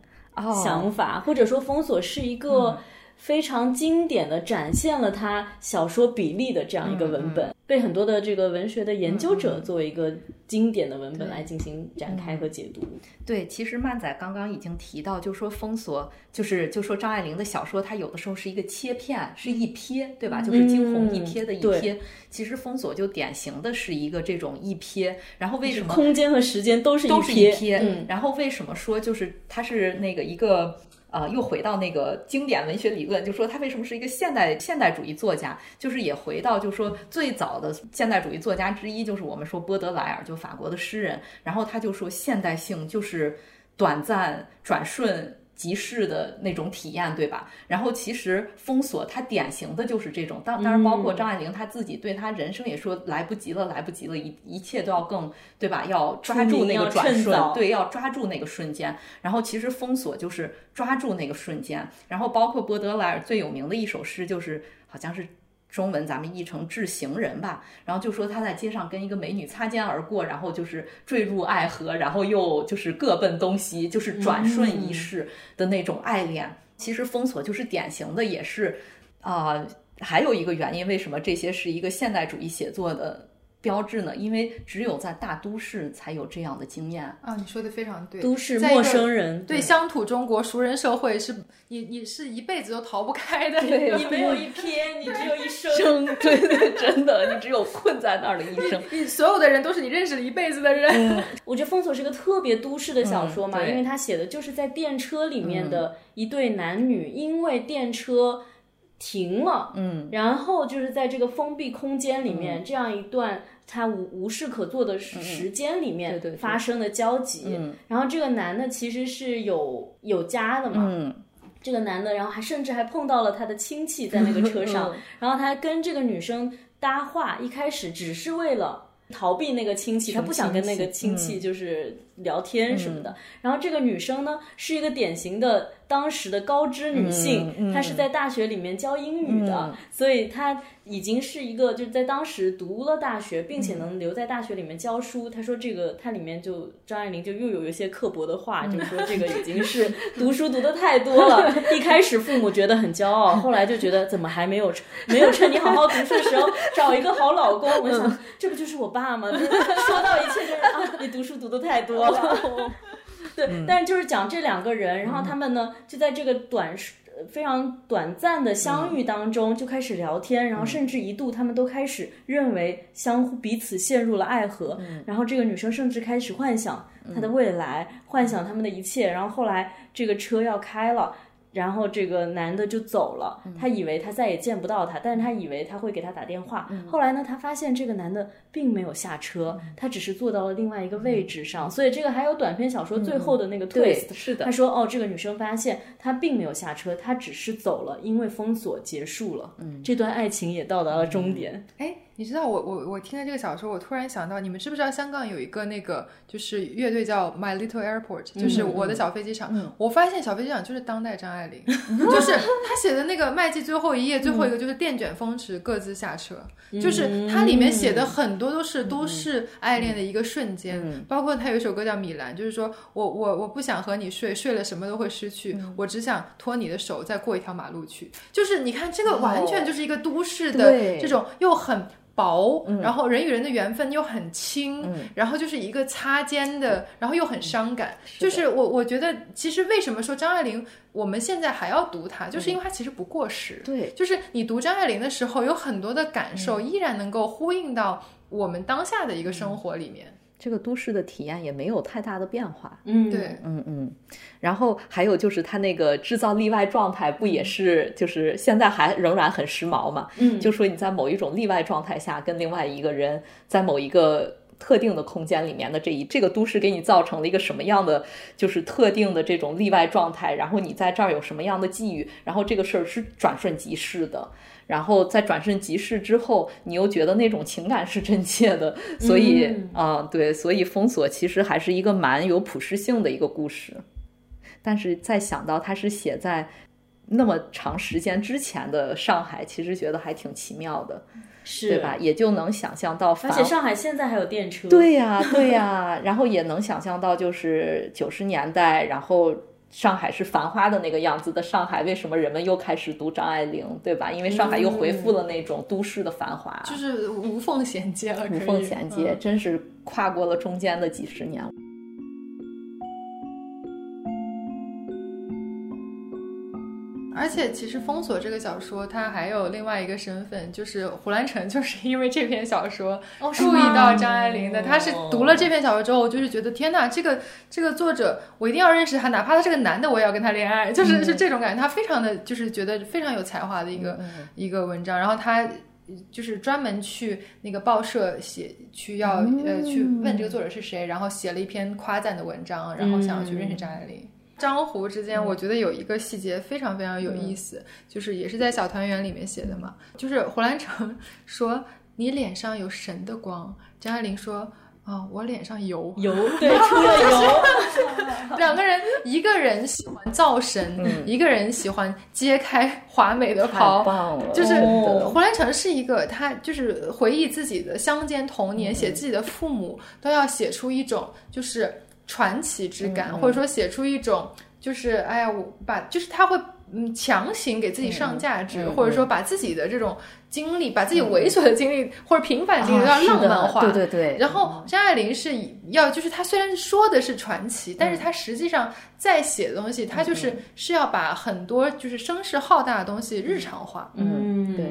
想法，或者说封锁是一个。非常经典的展现了他小说比例的这样一个文本，被很多的这个文学的研究者作为一个经典的文本来进行展开和解读。对，其实曼仔刚刚已经提到，就说封锁，就是就说张爱玲的小说，它有的时候是一个切片，是一瞥，对吧？就是惊鸿一瞥的一瞥。其实封锁就典型的是一个这种一瞥。然后为什么空间和时间都是都是一瞥？然后为什么说就是它是那个一个？呃，又回到那个经典文学理论，就说他为什么是一个现代现代主义作家，就是也回到，就说最早的现代主义作家之一就是我们说波德莱尔，就法国的诗人，然后他就说现代性就是短暂转瞬。即逝的那种体验，对吧？然后其实封锁它典型的就是这种，当当然包括张爱玲她自己对她人生也说来不及了，来不及了，一一切都要更对吧？要抓住那个转瞬，对，要抓住那个瞬间。然后其实封锁就是抓住那个瞬间。然后包括波德莱尔最有名的一首诗就是好像是。中文咱们译成智行人吧，然后就说他在街上跟一个美女擦肩而过，然后就是坠入爱河，然后又就是各奔东西，就是转瞬一逝的那种爱恋。其实封锁就是典型的，也是啊，还有一个原因，为什么这些是一个现代主义写作的？标志呢？因为只有在大都市才有这样的经验啊！你说的非常对，都市陌生人对乡土中国熟人社会是你你是一辈子都逃不开的。你没有一天，你只有一生。对对，真的，你只有困在那儿的一生。你所有的人都是你认识了一辈子的人。我觉得《封锁》是个特别都市的小说嘛，因为他写的就是在电车里面的一对男女，因为电车。停了，嗯，然后就是在这个封闭空间里面，这样一段他无无事可做的时间里面发生的交集。然后这个男的其实是有有家的嘛，嗯，这个男的，然后还甚至还碰到了他的亲戚在那个车上，(laughs) 然后他跟这个女生搭话，一开始只是为了逃避那个亲戚，他不想跟那个亲戚就是聊天什么的。然后这个女生呢，是一个典型的当时的高知女性，她是在大学里面教英语的，所以她。已经是一个就是在当时读了大学，并且能留在大学里面教书。她说这个她里面就张爱玲就又有一些刻薄的话，就说这个已经是 (laughs) 读书读的太多了。(laughs) 一开始父母觉得很骄傲，后来就觉得怎么还没有没有趁你好好读书的时候找一个好老公？我想这不就是我爸吗？说到一切就是啊，你读书读的太多了。(laughs) 对，但是就是讲这两个人，然后他们呢就在这个短。非常短暂的相遇当中就开始聊天，然后甚至一度他们都开始认为相互彼此陷入了爱河，然后这个女生甚至开始幻想她的未来，幻想他们的一切，然后后来这个车要开了。然后这个男的就走了，他以为他再也见不到他，但是他以为他会给他打电话。后来呢，他发现这个男的并没有下车，他只是坐到了另外一个位置上。所以这个还有短篇小说最后的那个 twist，是的。他说：“哦，这个女生发现他并没有下车，他只是走了，因为封锁结束了，嗯，这段爱情也到达了终点。”哎。你知道我我我听了这个小说，我突然想到，你们知不知道香港有一个那个就是乐队叫 My Little Airport，就是我的小飞机场。我发现小飞机场就是当代张爱玲，(laughs) 就是他写的那个麦记最后一页最后一个就是电卷风驰各自下车，就是它里面写的很多都是都市爱恋的一个瞬间，包括他有一首歌叫米兰，就是说我我我不想和你睡，睡了什么都会失去，我只想拖你的手再过一条马路去。就是你看这个完全就是一个都市的这种又很。薄，然后人与人的缘分又很轻，然后就是一个擦肩的，然后又很伤感。就是我我觉得，其实为什么说张爱玲，我们现在还要读她，就是因为她其实不过时。对，就是你读张爱玲的时候，有很多的感受依然能够呼应到我们当下的一个生活里面。这个都市的体验也没有太大的变化。嗯，对，嗯嗯。然后还有就是他那个制造例外状态，不也是就是现在还仍然很时髦嘛？嗯，就说你在某一种例外状态下跟另外一个人在某一个特定的空间里面的这一这个都市给你造成了一个什么样的就是特定的这种例外状态，然后你在这儿有什么样的际遇，然后这个事儿是转瞬即逝的。然后在转瞬即逝之后，你又觉得那种情感是真切的，所以啊，对，所以封锁其实还是一个蛮有普适性的一个故事。但是在想到它是写在那么长时间之前的上海，其实觉得还挺奇妙的，是对吧？也就能想象到，而且上海现在还有电车，对呀，(laughs) 对呀。然后也能想象到，就是九十年代，然后。上海是繁花的那个样子的上海，为什么人们又开始读张爱玲，对吧？因为上海又恢复了那种都市的繁华，就是无缝衔接了，无缝衔接，真是跨过了中间的几十年。而且，其实《封锁》这个小说，它还有另外一个身份，就是胡兰成，(laughs) 就是因为这篇小说注意到张爱玲的。他是读了这篇小说之后，就是觉得天哪，这个这个作者，我一定要认识他，哪怕他是个男的，我也要跟他恋爱，就是是这种感觉。他非常的就是觉得非常有才华的一个一个文章。然后他就是专门去那个报社写，去要呃去问这个作者是谁，然后写了一篇夸赞的文章，然后想要去认识张爱玲。张湖之间，我觉得有一个细节非常非常有意思，就是也是在《小团圆》里面写的嘛。就是胡兰成说：“你脸上有神的光。”张爱玲说：“啊，我脸上油油，(laughs) 对，出了油。(laughs) ”两个人，一个人喜欢造神，一个人喜欢揭开华美的袍。就是胡兰成是一个，他就是回忆自己的乡间童年，写自己的父母，都要写出一种就是。传奇之感，或者说写出一种就是，哎呀，我把就是他会嗯强行给自己上价值，或者说把自己的这种经历，把自己猥琐的经历或者平凡经历要浪漫化，对对对。然后张爱玲是要就是他虽然说的是传奇，但是他实际上在写的东西，他就是是要把很多就是声势浩大的东西日常化，嗯，对。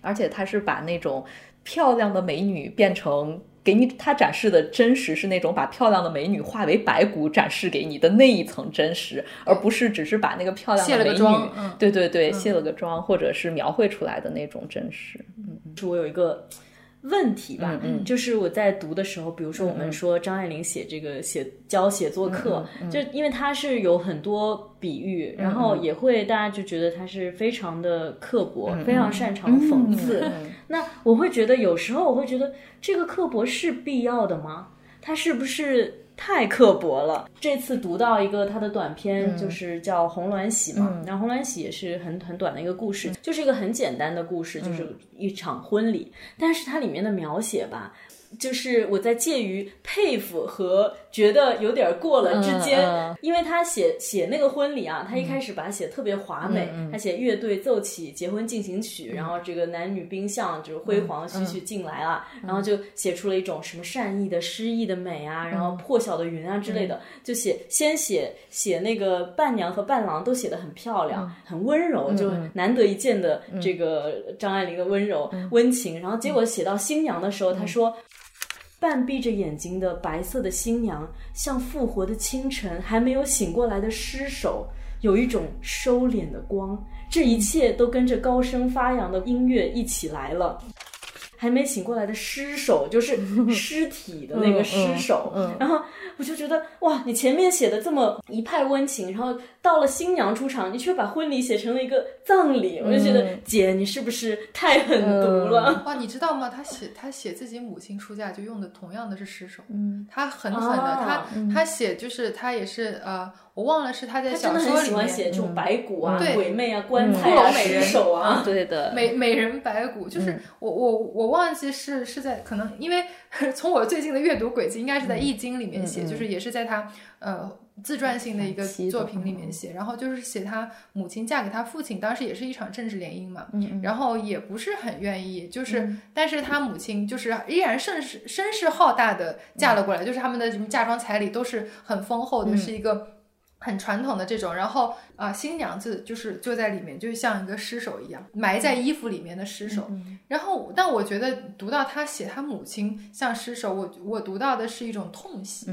而且他是把那种漂亮的美女变成。给你他展示的真实是那种把漂亮的美女化为白骨展示给你的那一层真实，而不是只是把那个漂亮的美女，对对对，卸了个妆，或者是描绘出来的那种真实。嗯，是我有一个。问题吧，嗯，就是我在读的时候，比如说我们说张爱玲写这个写教写作课，就因为她是有很多比喻，然后也会大家就觉得她是非常的刻薄，非常擅长讽刺。那我会觉得有时候我会觉得这个刻薄是必要的吗？他是不是？太刻薄了。这次读到一个他的短篇，就是叫《红鸾喜》嘛，然后《红鸾喜》也是很很短的一个故事，就是一个很简单的故事，就是一场婚礼，但是它里面的描写吧。就是我在介于佩服和觉得有点过了之间，因为他写写那个婚礼啊，他一开始把它写特别华美，他写乐队奏起结婚进行曲，然后这个男女宾相就是辉煌徐徐进来了，然后就写出了一种什么善意的诗意的美啊，然后破晓的云啊之类的，就写先写写那个伴娘和伴郎都写的很漂亮，很温柔，就难得一见的这个张爱玲的温柔温情，然后结果写到新娘的时候，他说。半闭着眼睛的白色的新娘，像复活的清晨还没有醒过来的尸首，有一种收敛的光。这一切都跟着高声发扬的音乐一起来了。还没醒过来的尸首，就是尸体的那个尸首。(laughs) 然后我就觉得，哇，你前面写的这么一派温情，然后到了新娘出场，你却把婚礼写成了一个葬礼。我就觉得，姐，你是不是太狠毒了？(laughs) 哇，你知道吗？他写他写自己母亲出嫁就用的同样的是尸首。嗯，他狠狠的，他他写就是他也是呃。我忘了是他在小说里面写这种白骨啊、鬼魅啊、棺材啊、美人手啊，对的，美美人白骨，就是我我我忘记是是在可能因为 (laughs) 从我最近的阅读轨迹，应该是在《易经》里面写，就是也是在他呃自传性的一个作品里面写，然后就是写他母亲嫁给他父亲，当时也是一场政治联姻嘛，然后也不是很愿意，就是但是他母亲就是依然声势声势浩大的嫁了过来，就是他们的什么嫁妆彩礼都是很丰厚的，是一个。很传统的这种，然后啊，新娘子就是就在里面，就像一个尸首一样，埋在衣服里面的尸首。然后，但我觉得读到他写他母亲像尸首，我我读到的是一种痛惜，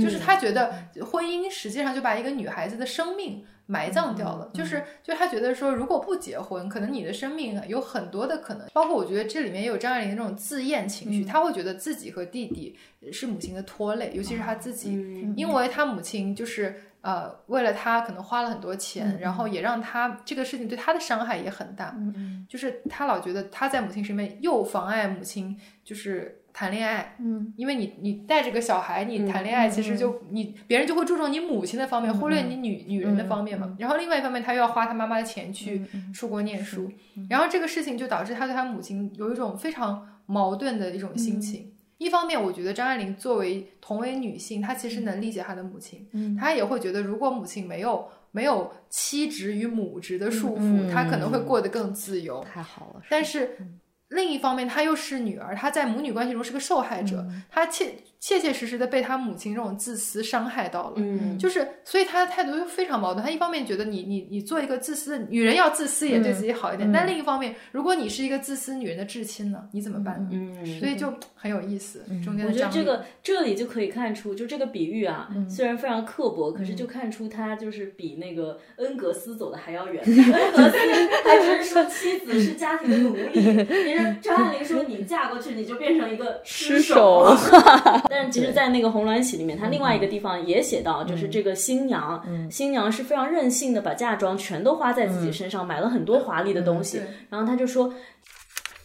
就是他觉得婚姻实际上就把一个女孩子的生命埋葬掉了，就是就他觉得说，如果不结婚，可能你的生命有很多的可能，包括我觉得这里面也有张爱玲那种自厌情绪，他会觉得自己和弟弟是母亲的拖累，尤其是他自己，因为他母亲就是。呃，为了他可能花了很多钱，然后也让他这个事情对他的伤害也很大。嗯，就是他老觉得他在母亲身边又妨碍母亲就是谈恋爱。嗯，因为你你带着个小孩，你谈恋爱其实就你别人就会注重你母亲的方面，忽略你女女人的方面嘛。然后另外一方面，他又要花他妈妈的钱去出国念书，然后这个事情就导致他对他母亲有一种非常矛盾的一种心情。一方面，我觉得张爱玲作为同为女性，她其实能理解她的母亲，她也会觉得，如果母亲没有没有妻职与母职的束缚，她可能会过得更自由。太好了，但是。另一方面，她又是女儿，她在母女关系中是个受害者，她切切切实实的被他母亲这种自私伤害到了，嗯，就是所以他的态度就非常矛盾。他一方面觉得你你你做一个自私的女人要自私也对自己好一点，但另一方面，如果你是一个自私女人的至亲呢，你怎么办？嗯，所以就很有意思。中间我觉得这个这里就可以看出，就这个比喻啊，虽然非常刻薄，可是就看出他就是比那个恩格斯走的还要远。(laughs) 恩格斯还只是说妻子是家庭的奴隶。张爱玲说：“你嫁过去，你就变成一个尸首。(laughs) ”但是其实，在那个《红鸾喜》里面，他另外一个地方也写到，就是这个新娘，新娘是非常任性的，把嫁妆全都花在自己身上，买了很多华丽的东西。然后他就说。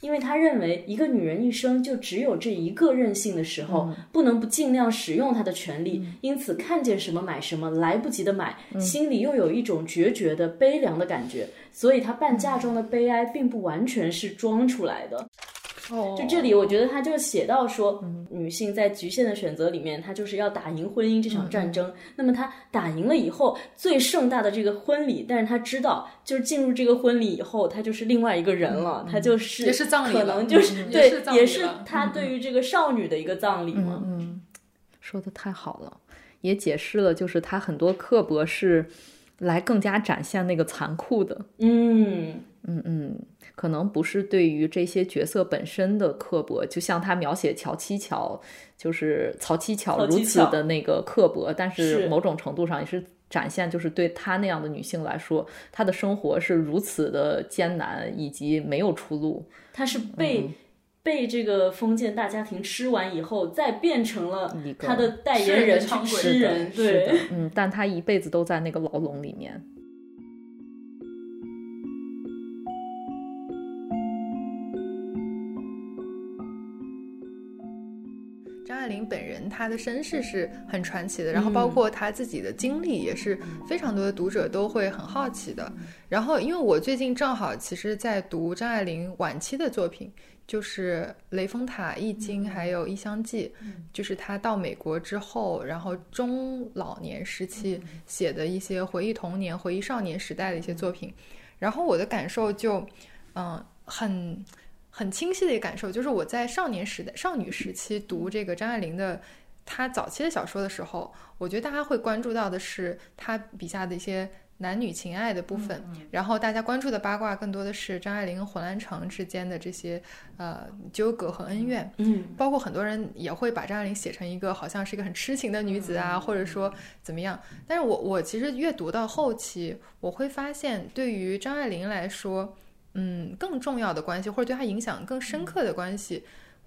因为他认为，一个女人一生就只有这一个任性的时候，不能不尽量使用她的权利。因此，看见什么买什么，来不及的买，心里又有一种决绝的悲凉的感觉。所以，她办嫁妆的悲哀，并不完全是装出来的。就这里，我觉得他就写到说，女性在局限的选择里面，她就是要打赢婚姻这场战争。那么她打赢了以后，最盛大的这个婚礼，但是她知道，就是进入这个婚礼以后，她就是另外一个人了，她就是也是葬礼可能就是对，也是她对于这个少女的一个葬礼嘛。嗯，说的太好了，也解释了，就是她很多刻薄是来更加展现那个残酷的。嗯嗯嗯。可能不是对于这些角色本身的刻薄，就像他描写乔七巧，就是曹七巧如此的那个刻薄，但是某种程度上也是展现，就是对她那样的女性来说，她的生活是如此的艰难，以及没有出路。她是被被这个封建大家庭吃完以后，再变成了他的代言人去吃人，对，嗯，但她一辈子都在那个牢笼里面。张爱爱玲本人他的身世是很传奇的，然后包括他自己的经历也是非常多的读者都会很好奇的。然后因为我最近正好其实在读张爱玲晚期的作品。就是《雷峰塔》《易经》还有《异乡记》，就是他到美国之后，然后中老年时期写的一些回忆童年、回忆少年时代的一些作品。然后我的感受就，嗯，很很清晰的一个感受，就是我在少年时代、少女时期读这个张爱玲的她早期的小说的时候，我觉得大家会关注到的是她笔下的一些。男女情爱的部分，然后大家关注的八卦更多的是张爱玲和胡兰成之间的这些呃纠葛和恩怨，嗯，包括很多人也会把张爱玲写成一个好像是一个很痴情的女子啊，或者说怎么样。但是我我其实阅读到后期，我会发现对于张爱玲来说，嗯，更重要的关系或者对他影响更深刻的关系。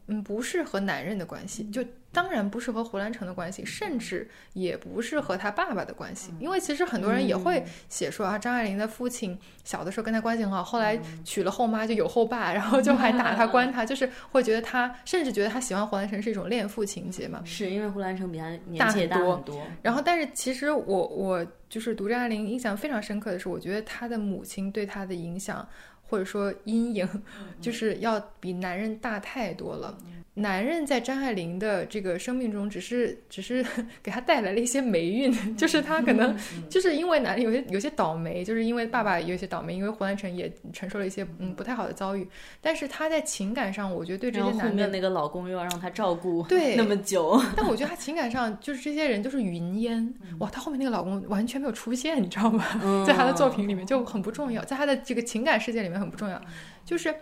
嗯，不是和男人的关系，就当然不是和胡兰成的关系，甚至也不是和他爸爸的关系。因为其实很多人也会写说啊，张爱玲的父亲小的时候跟他关系很好，后来娶了后妈就有后爸，(laughs) 然后就还打他关他，就是会觉得他甚至觉得他喜欢胡兰成是一种恋父情节嘛。是因为胡兰成比他年纪大很多。然后，但是其实我我就是读张爱玲印象非常深刻的是，我觉得她的母亲对她的影响。或者说阴影，(laughs) 就是要比男人大太多了。男人在张爱玲的这个生命中，只是只 (laughs) 是给她带来了一些霉运，就是她可能就是因为男人有些有些倒霉，就是因为爸爸有些倒霉，因为胡兰成也承受了一些嗯不太好的遭遇。但是她在情感上，我觉得对这些男的那个老公又要让她照顾对 (laughs) 那么久，但我觉得她情感上就是这些人都是云烟哇，她后面那个老公完全没有出现，你知道吗？在他的作品里面就很不重要，在他的这个情感世界里面很不重要，就是。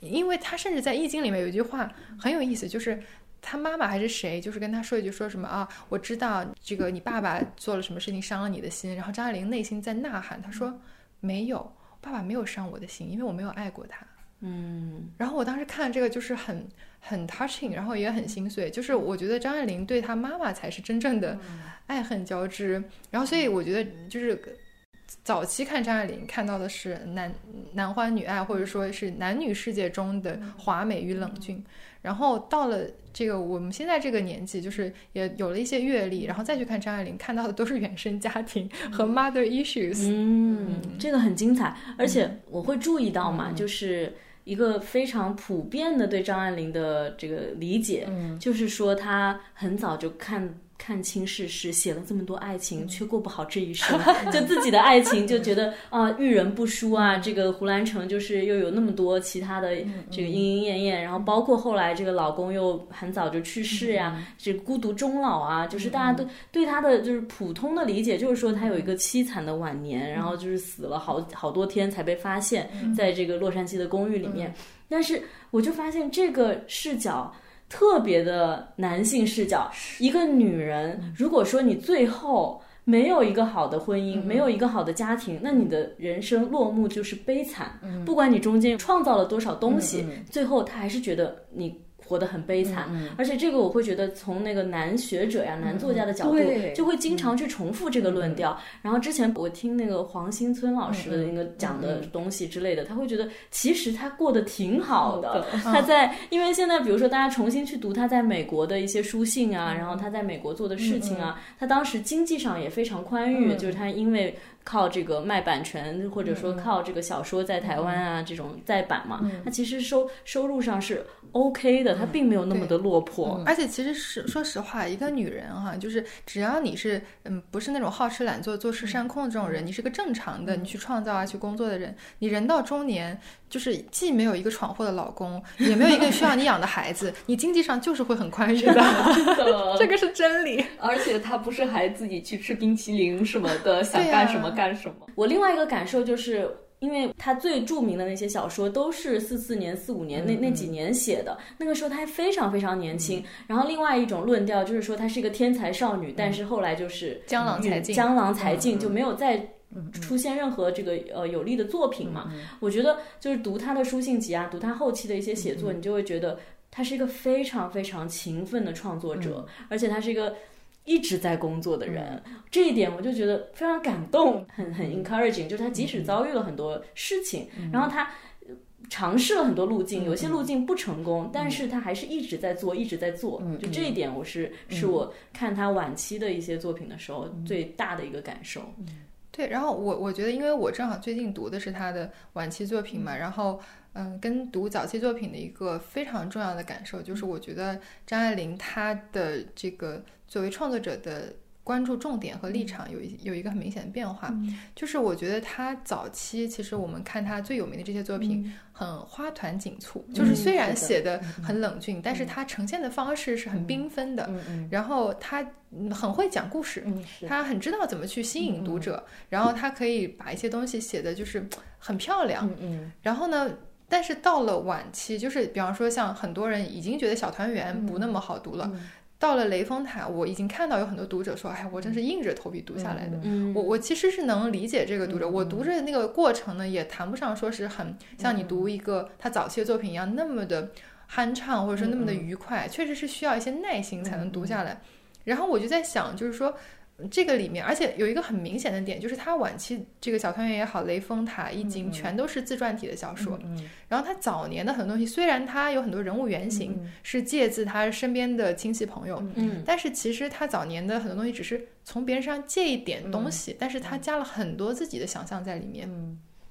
因为他甚至在《易经》里面有一句话很有意思，就是他妈妈还是谁，就是跟他说一句说什么啊，我知道这个你爸爸做了什么事情伤了你的心，然后张爱玲内心在呐喊，她说没有，爸爸没有伤我的心，因为我没有爱过他。嗯，然后我当时看这个就是很很 touching，然后也很心碎，就是我觉得张爱玲对她妈妈才是真正的爱恨交织，然后所以我觉得就是。早期看张爱玲，看到的是男男欢女爱，或者说是男女世界中的华美与冷峻。然后到了这个我们现在这个年纪，就是也有了一些阅历，然后再去看张爱玲，看到的都是原生家庭和 mother issues。嗯，这个很精彩，而且我会注意到嘛，就是一个非常普遍的对张爱玲的这个理解，就是说她很早就看。看清世事，写了这么多爱情，却过不好这一生。(laughs) 就自己的爱情，就觉得啊，遇人不淑啊。这个胡兰成就是又有那么多其他的这个莺莺燕燕，然后包括后来这个老公又很早就去世呀，这孤独终老啊。就是大家都对他的就是普通的理解，就是说他有一个凄惨的晚年，然后就是死了好好多天才被发现，在这个洛杉矶的公寓里面。但是我就发现这个视角。特别的男性视角，一个女人，如果说你最后没有一个好的婚姻，没有一个好的家庭，那你的人生落幕就是悲惨。不管你中间创造了多少东西，最后他还是觉得你。活得很悲惨，而且这个我会觉得从那个男学者呀、男作家的角度，就会经常去重复这个论调。然后之前我听那个黄新村老师的那个讲的东西之类的，他会觉得其实他过得挺好的。他在因为现在比如说大家重新去读他在美国的一些书信啊，然后他在美国做的事情啊，他当时经济上也非常宽裕，就是他因为。靠这个卖版权，或者说靠这个小说在台湾啊这种再版嘛，它其实收收入上是 OK 的，它并没有那么的落魄。而且其实是说实话，一个女人哈，就是只要你是嗯不是那种好吃懒做、坐吃山空的这种人，你是个正常的，你去创造啊去工作的人，你人到中年。就是既没有一个闯祸的老公，也没有一个需要你养的孩子，你经济上就是会很宽裕的，的 (laughs) (laughs) 这个是真理。而且她不是还自己去吃冰淇淋什么的，想干什么干什么。我另外一个感受就是，因为他最著名的那些小说都是四四年、四五年那那几年写的，那个时候他还非常非常年轻。然后另外一种论调就是说，她是一个天才少女，但是后来就是江郎才尽，江郎才尽就没有再。出现任何这个呃有力的作品嘛？我觉得就是读他的书信集啊，读他后期的一些写作，你就会觉得他是一个非常非常勤奋的创作者，而且他是一个一直在工作的人。这一点我就觉得非常感动，很很 encouraging。就是他即使遭遇了很多事情，然后他尝试了很多路径，有些路径不成功，但是他还是一直在做，一直在做。就这一点，我是是我看他晚期的一些作品的时候最大的一个感受。对，然后我我觉得，因为我正好最近读的是他的晚期作品嘛，然后嗯，跟读早期作品的一个非常重要的感受就是，我觉得张爱玲她的这个作为创作者的。关注重点和立场有一有一个很明显的变化，就是我觉得他早期其实我们看他最有名的这些作品很花团锦簇，就是虽然写的很冷峻，但是他呈现的方式是很缤纷的，然后他很会讲故事，他很知道怎么去吸引读者，然后他可以把一些东西写的就是很漂亮，然后呢，但是到了晚期，就是比方说像很多人已经觉得小团圆不那么好读了。到了雷峰塔，我已经看到有很多读者说：“哎，我真是硬着头皮读下来的。”我我其实是能理解这个读者，我读着那个过程呢，也谈不上说是很像你读一个他早期的作品一样那么的酣畅，或者说那么的愉快，确实是需要一些耐心才能读下来。然后我就在想，就是说。这个里面，而且有一个很明显的点，就是他晚期这个小团圆也好，雷峰塔、易经全都是自传体的小说。然后他早年的很多东西，虽然他有很多人物原型是借自他身边的亲戚朋友，嗯，但是其实他早年的很多东西只是从别人身上借一点东西，但是他加了很多自己的想象在里面。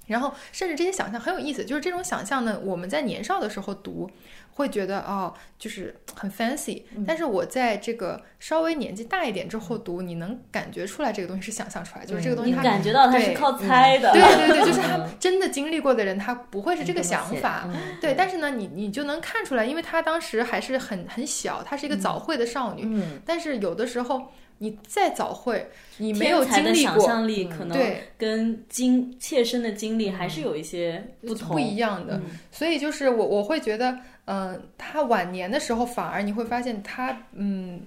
然后甚至这些想象很有意思，就是这种想象呢，我们在年少的时候读。会觉得哦，就是很 fancy，但是我在这个稍微年纪大一点之后读，你能感觉出来这个东西是想象出来，就是这个东西，你感觉到它是靠猜的，对。对对，就是他真的经历过的人，他不会是这个想法，对。但是呢，你你就能看出来，因为他当时还是很很小，她是一个早慧的少女，但是有的时候你再早会，你没有经历过，想象力可能跟经切身的经历还是有一些不同不一样的，所以就是我我会觉得。嗯，他晚年的时候，反而你会发现他，嗯，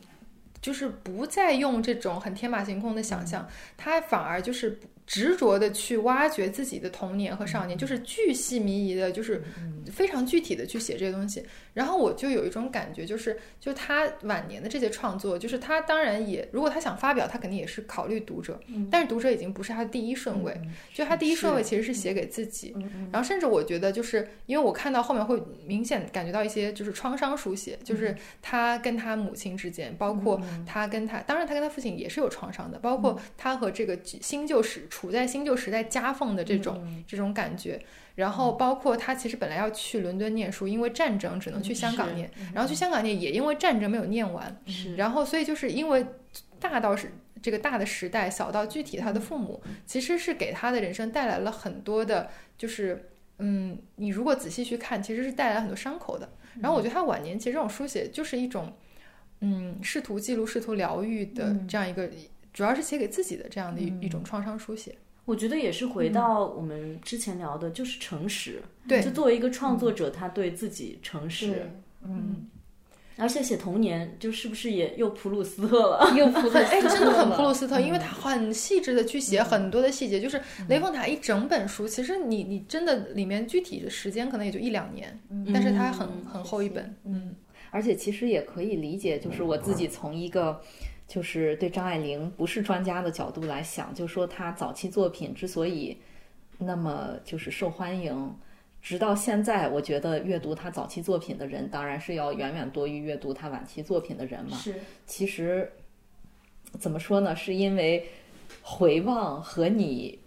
就是不再用这种很天马行空的想象，他反而就是。执着的去挖掘自己的童年和少年，就是巨细靡遗的，就是非常具体的去写这些东西。然后我就有一种感觉，就是就他晚年的这些创作，就是他当然也，如果他想发表，他肯定也是考虑读者，但是读者已经不是他的第一顺位。就他第一顺位其实是写给自己。然后甚至我觉得，就是因为我看到后面会明显感觉到一些就是创伤书写，就是他跟他母亲之间，包括他跟他，当然他跟他父亲也是有创伤的，包括他和这个新旧史。处在新旧时代夹缝的这种这种感觉，然后包括他其实本来要去伦敦念书，因为战争只能去香港念，然后去香港念也因为战争没有念完，然后所以就是因为大到是这个大的时代，小到具体他的父母，其实是给他的人生带来了很多的，就是嗯，你如果仔细去看，其实是带来很多伤口的。然后我觉得他晚年其实这种书写就是一种嗯，试图记录、试图疗愈的这样一个。主要是写给自己的这样的一一种创伤书写，我觉得也是回到我们之前聊的，就是诚实。对，就作为一个创作者，他对自己诚实。嗯，而且写童年，就是不是也又普鲁斯特了？又普鲁斯特，哎，真的很普鲁斯特，因为他很细致的去写很多的细节。就是雷峰塔一整本书，其实你你真的里面具体的时间可能也就一两年，但是它很很厚一本。嗯，而且其实也可以理解，就是我自己从一个。就是对张爱玲不是专家的角度来想，就说她早期作品之所以那么就是受欢迎，直到现在，我觉得阅读她早期作品的人当然是要远远多于阅读她晚期作品的人嘛。是，其实怎么说呢？是因为回望和你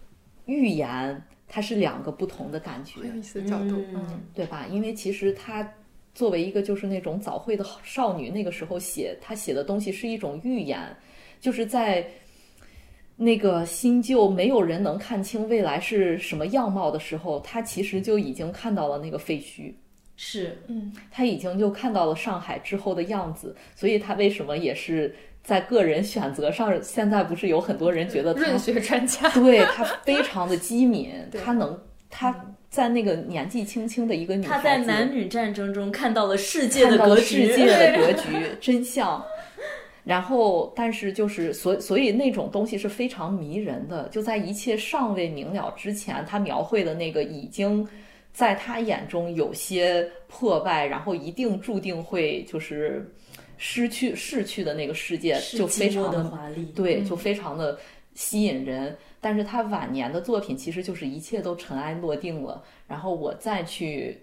预言，它是两个不同的感觉。有意思的角度，嗯，对吧？因为其实他。作为一个就是那种早慧的少女，那个时候写她写的东西是一种预言，就是在那个新旧没有人能看清未来是什么样貌的时候，她其实就已经看到了那个废墟。是，嗯，她已经就看到了上海之后的样子，所以她为什么也是在个人选择上，现在不是有很多人觉得润学 (laughs) 专家，对她非常的机敏，她能她。在那个年纪轻轻的一个女孩子，她在男女战争中看到了世界的格局，世界的格局 (laughs) 真相。然后，但是就是所所以那种东西是非常迷人的。就在一切尚未明了之前，他描绘的那个已经在他眼中有些破败，然后一定注定会就是失去逝去的那个世界，就非常的华丽，对，就非常的。吸引人，但是他晚年的作品其实就是一切都尘埃落定了，然后我再去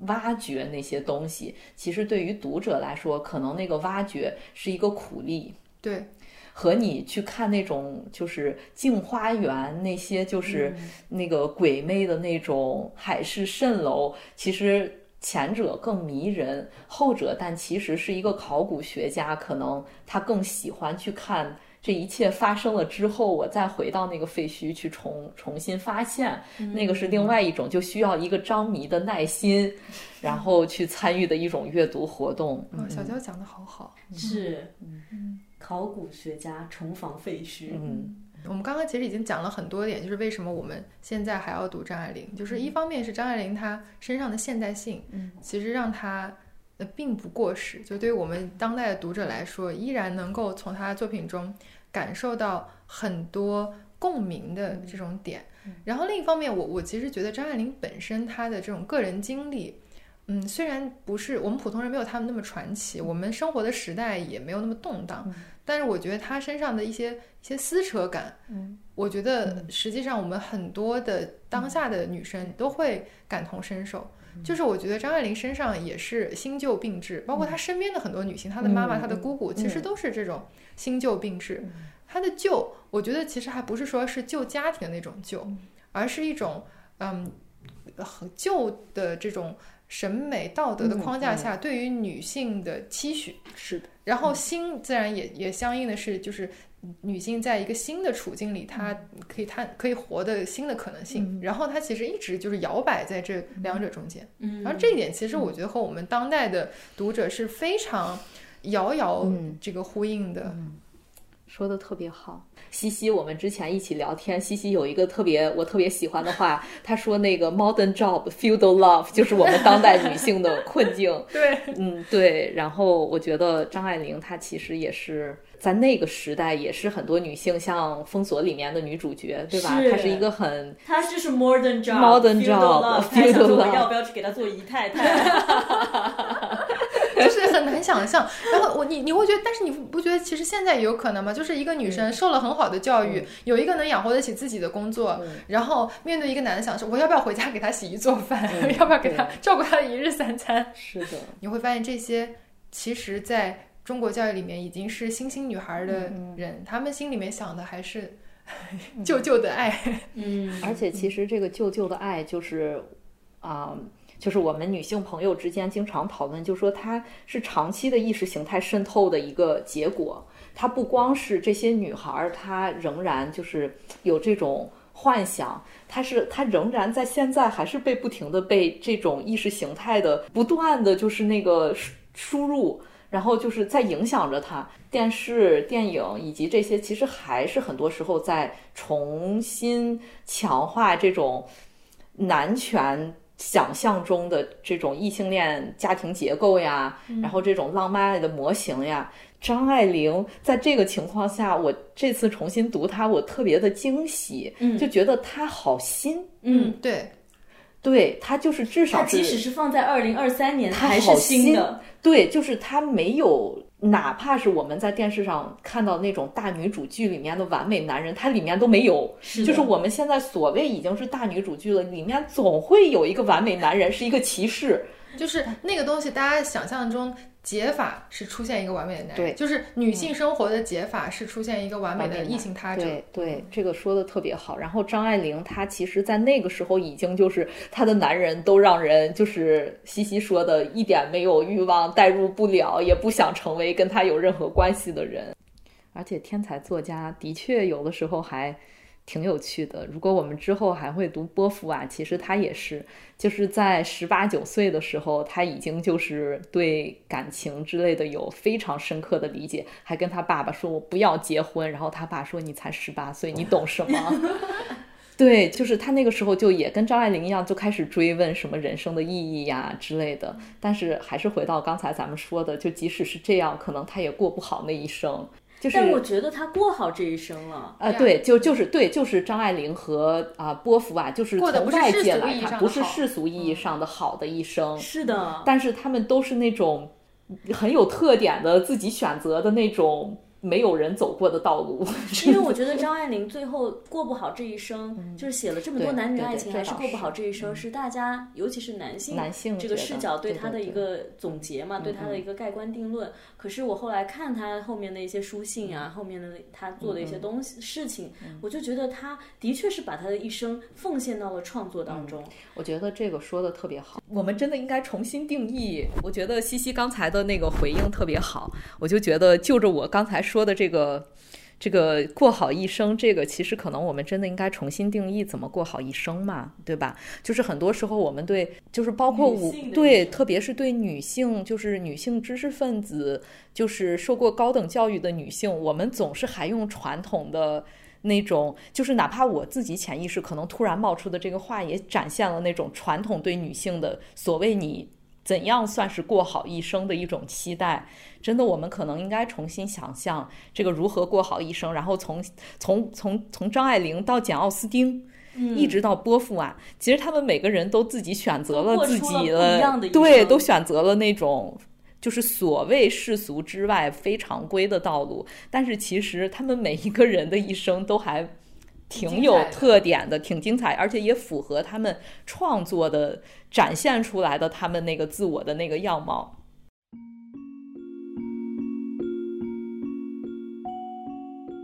挖掘那些东西，其实对于读者来说，可能那个挖掘是一个苦力。对。和你去看那种就是镜花缘，那些就是那个鬼魅的那种海市蜃楼，其实前者更迷人，后者但其实是一个考古学家，可能他更喜欢去看这一切发生了之后，我再回到那个废墟去重重新发现，那个是另外一种就需要一个张迷的耐心，然后去参与的一种阅读活动。嗯小娇讲的好好，是，嗯。考古学家重访废墟。嗯，我们刚刚其实已经讲了很多点，就是为什么我们现在还要读张爱玲。就是一方面是张爱玲她身上的现代性，嗯，其实让她呃并不过时。就对于我们当代的读者来说，依然能够从她的作品中感受到很多共鸣的这种点。然后另一方面，我我其实觉得张爱玲本身她的这种个人经历。嗯，虽然不是我们普通人没有他们那么传奇，我们生活的时代也没有那么动荡，但是我觉得她身上的一些一些撕扯感，嗯，我觉得实际上我们很多的当下的女生都会感同身受。就是我觉得张爱玲身上也是新旧并置，包括她身边的很多女性，她的妈妈、她的姑姑，其实都是这种新旧并置。她的旧，我觉得其实还不是说是旧家庭的那种旧，而是一种嗯，很旧的这种。审美道德的框架下，对于女性的期许是的，然后新自然也也相应的是，就是女性在一个新的处境里，她可以她可以活的新的可能性。然后她其实一直就是摇摆在这两者中间。嗯，然后这一点其实我觉得和我们当代的读者是非常遥遥这个呼应的。说的特别好。西西，我们之前一起聊天，西西有一个特别我特别喜欢的话，(laughs) 她说那个 modern job feudal love 就是我们当代女性的困境。(laughs) 对，嗯，对。然后我觉得张爱玲她其实也是在那个时代，也是很多女性像《封锁》里面的女主角，对吧？她是一个很，她就是 modern job，modern job 要不要去给她做姨太太？(laughs) 就是很难想象，然后我你你会觉得，但是你不觉得其实现在也有可能吗？就是一个女生受了很好的教育，有一个能养活得起自己的工作，然后面对一个男的想说，我要不要回家给他洗衣做饭，(laughs) 要不要给他照顾他的一日三餐？是的，你会发现这些其实在中国教育里面已经是星星女孩的人，他们心里面想的还是 (laughs) 舅舅的爱。嗯，而且其实这个舅舅的爱就是啊。就是我们女性朋友之间经常讨论，就说它是长期的意识形态渗透的一个结果。它不光是这些女孩儿，她仍然就是有这种幻想，她是她仍然在现在还是被不停的被这种意识形态的不断的就是那个输入，然后就是在影响着他。电视、电影以及这些，其实还是很多时候在重新强化这种男权。想象中的这种异性恋家庭结构呀，然后这种浪漫爱的模型呀，张爱玲在这个情况下，我这次重新读她，我特别的惊喜，就觉得她好新，嗯，对，对，他就是至少即使是放在二零二三年，它还是新的，对，就是他没有。哪怕是我们在电视上看到那种大女主剧里面的完美男人，他里面都没有。是就是我们现在所谓已经是大女主剧了，里面总会有一个完美男人是一个骑士，就是那个东西，大家想象中。解法是出现一个完美的男人，对，就是女性生活的解法是出现一个完美的异性他者。对，对，这个说的特别好。然后张爱玲她其实，在那个时候已经就是她的男人都让人就是西西说的一点没有欲望，代入不了，也不想成为跟她有任何关系的人。而且天才作家的确有的时候还。挺有趣的。如果我们之后还会读波伏娃，其实他也是，就是在十八九岁的时候，他已经就是对感情之类的有非常深刻的理解，还跟他爸爸说：“我不要结婚。”然后他爸说：“你才十八岁，你懂什么？” (laughs) 对，就是他那个时候就也跟张爱玲一样，就开始追问什么人生的意义呀之类的。但是还是回到刚才咱们说的，就即使是这样，可能他也过不好那一生。但我觉得他过好这一生了。呃，对，就就是对，就是张爱玲和啊波伏娃，就是从外界来看，不是世俗意义上的好的一生。是的。但是他们都是那种很有特点的，自己选择的那种没有人走过的道路，(laughs) 因为我觉得张爱玲最后过不好这一生，就是写了这么多男女爱情，还是过不好这一生，是大家，尤其是男性男性这个视角对他的一个总结嘛，对他的一个盖棺定论。可是我后来看他后面的一些书信啊，后面的他做的一些东西事情，我就觉得他的确是把他的一生奉献到了创作当中。我觉得这个说的特别好，我们真的应该重新定义。我觉得西西刚才的那个回应特别好，我就觉得就着我刚才。说的这个，这个过好一生，这个其实可能我们真的应该重新定义怎么过好一生嘛，对吧？就是很多时候我们对，就是包括我对，特别是对女性，就是女性知识分子，就是受过高等教育的女性，我们总是还用传统的那种，就是哪怕我自己潜意识可能突然冒出的这个话，也展现了那种传统对女性的所谓你。怎样算是过好一生的一种期待？真的，我们可能应该重新想象这个如何过好一生。然后从从从从张爱玲到简奥斯汀，一直到波伏娃，其实他们每个人都自己选择了自己的对，都选择了那种就是所谓世俗之外非常规的道路。但是其实他们每一个人的一生都还。挺有特点的，挺精彩，而且也符合他们创作的展现出来的他们那个自我的那个样貌。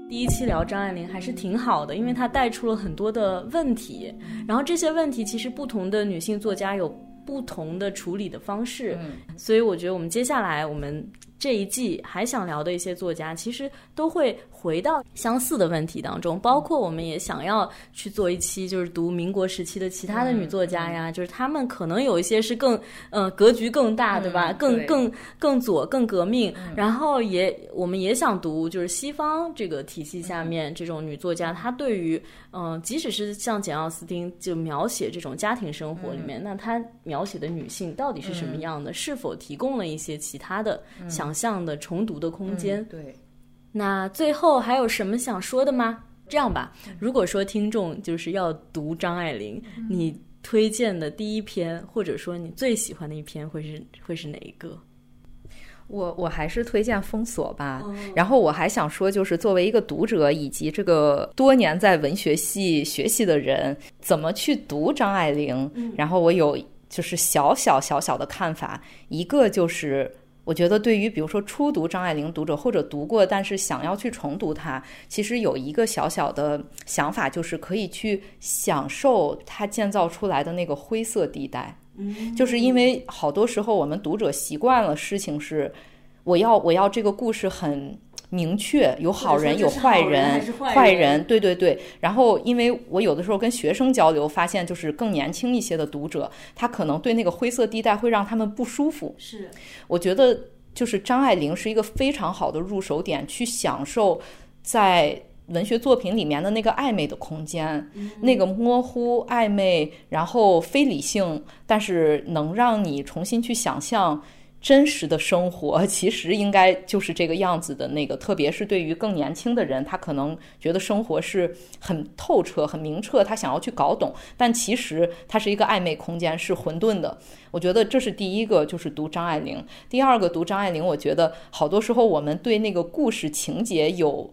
第一期聊张爱玲还是挺好的，因为她带出了很多的问题，然后这些问题其实不同的女性作家有不同的处理的方式，所以我觉得我们接下来我们。这一季还想聊的一些作家，其实都会回到相似的问题当中，包括我们也想要去做一期，就是读民国时期的其他的女作家呀，就是她们可能有一些是更呃格局更大，对吧？更更更左、更革命。然后也我们也想读，就是西方这个体系下面这种女作家，她对于嗯，即使是像简奥斯汀就描写这种家庭生活里面，那她描写的女性到底是什么样的？是否提供了一些其他的想？象的重读的空间，对。那最后还有什么想说的吗？这样吧，如果说听众就是要读张爱玲，你推荐的第一篇，或者说你最喜欢的一篇，会是会是哪一个？我我还是推荐《封锁》吧。然后我还想说，就是作为一个读者以及这个多年在文学系学习的人，怎么去读张爱玲？然后我有就是小小小小的看法，一个就是。我觉得，对于比如说初读张爱玲读者，或者读过但是想要去重读它，其实有一个小小的想法，就是可以去享受它建造出来的那个灰色地带。嗯，就是因为好多时候我们读者习惯了事情是，我要我要这个故事很。明确有好人有坏人，坏人对对对。然后，因为我有的时候跟学生交流，发现就是更年轻一些的读者，他可能对那个灰色地带会让他们不舒服。是，我觉得就是张爱玲是一个非常好的入手点，去享受在文学作品里面的那个暧昧的空间，那个模糊暧昧，然后非理性，但是能让你重新去想象。真实的生活 (laughs) 其实应该就是这个样子的。那个，特别是对于更年轻的人，他可能觉得生活是很透彻、很明澈，他想要去搞懂。但其实它是一个暧昧空间，是混沌的。我觉得这是第一个，就是读张爱玲。第二个读张爱玲，我觉得好多时候我们对那个故事情节有。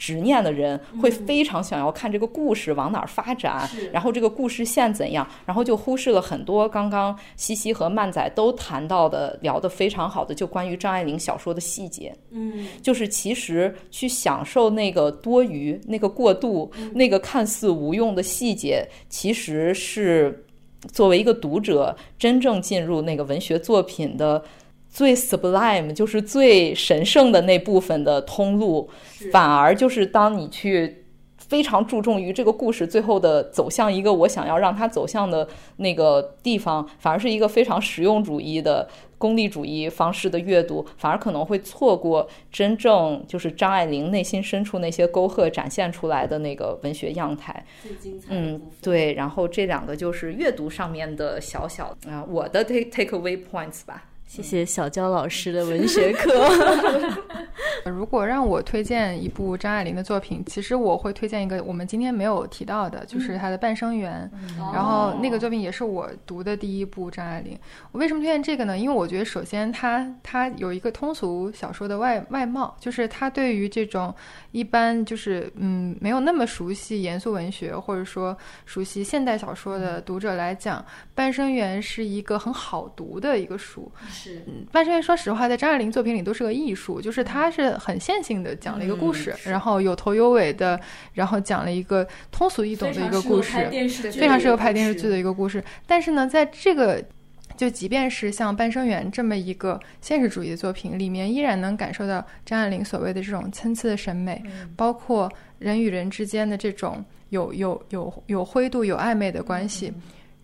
执念的人会非常想要看这个故事往哪儿发展，然后这个故事线怎样，然后就忽视了很多刚刚西西和曼仔都谈到的、聊得非常好的，就关于张爱玲小说的细节。嗯，就是其实去享受那个多余、那个过度、那个看似无用的细节，其实是作为一个读者真正进入那个文学作品的。最 sublime 就是最神圣的那部分的通路，反而就是当你去非常注重于这个故事最后的走向一个我想要让它走向的那个地方，反而是一个非常实用主义的功利主义方式的阅读，反而可能会错过真正就是张爱玲内心深处那些沟壑展现出来的那个文学样态。嗯，对。然后这两个就是阅读上面的小小啊，我的 take take away points 吧。谢谢小娇老师的文学课。(laughs) 如果让我推荐一部张爱玲的作品，其实我会推荐一个我们今天没有提到的，就是她的《半生缘》。然后那个作品也是我读的第一部张爱玲。我为什么推荐这个呢？因为我觉得首先她她有一个通俗小说的外外貌，就是她对于这种一般就是嗯没有那么熟悉严肃文学或者说熟悉现代小说的读者来讲，《半生缘》是一个很好读的一个书。是，半生缘说实话，在张爱玲作品里都是个艺术，就是它是很线性的讲了一个故事，然后有头有尾的，然后讲了一个通俗易懂的一个故事，非常适合拍电视剧的一个故事。但是呢，在这个就即便是像半生缘这么一个现实主义的作品里面，依然能感受到张爱玲所谓的这种参差的审美，包括人与人之间的这种有有有有灰度、有暧昧的关系。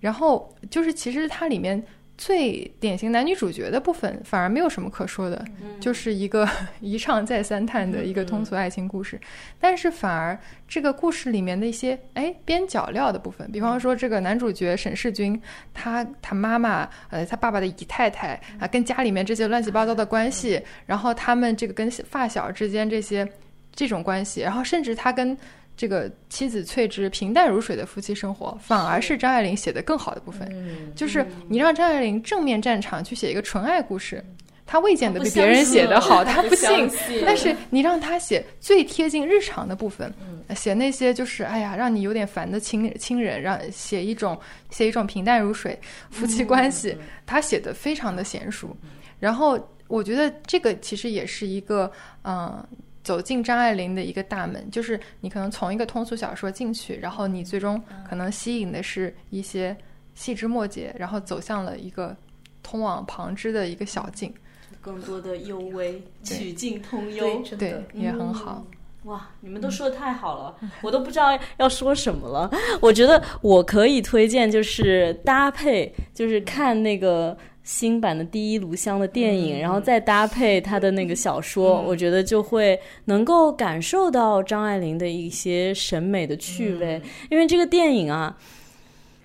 然后就是其实它里面。最典型男女主角的部分反而没有什么可说的，就是一个 (laughs) 一唱再三叹的一个通俗爱情故事。但是反而这个故事里面的一些哎边角料的部分，比方说这个男主角沈世军，他他妈妈呃他爸爸的姨太太啊，跟家里面这些乱七八糟的关系，然后他们这个跟发小之间这些这种关系，然后甚至他跟。这个妻子翠芝平淡如水的夫妻生活，反而是张爱玲写的更好的部分。就是你让张爱玲正面战场去写一个纯爱故事，她未见得比别人写的好，她不信。但是你让她写最贴近日常的部分，写那些就是哎呀让你有点烦的亲亲人，让写一种写一种平淡如水夫妻关系，她写的非常的娴熟。然后我觉得这个其实也是一个嗯。走进张爱玲的一个大门，就是你可能从一个通俗小说进去，然后你最终可能吸引的是一些细枝末节，然后走向了一个通往旁支的一个小径，更多的幽微，曲径通幽，对，也很好。哇，你们都说的太好了，我都不知道要说什么了。我觉得我可以推荐，就是搭配，就是看那个。新版的第一炉香的电影，然后再搭配他的那个小说，我觉得就会能够感受到张爱玲的一些审美的趣味，因为这个电影啊。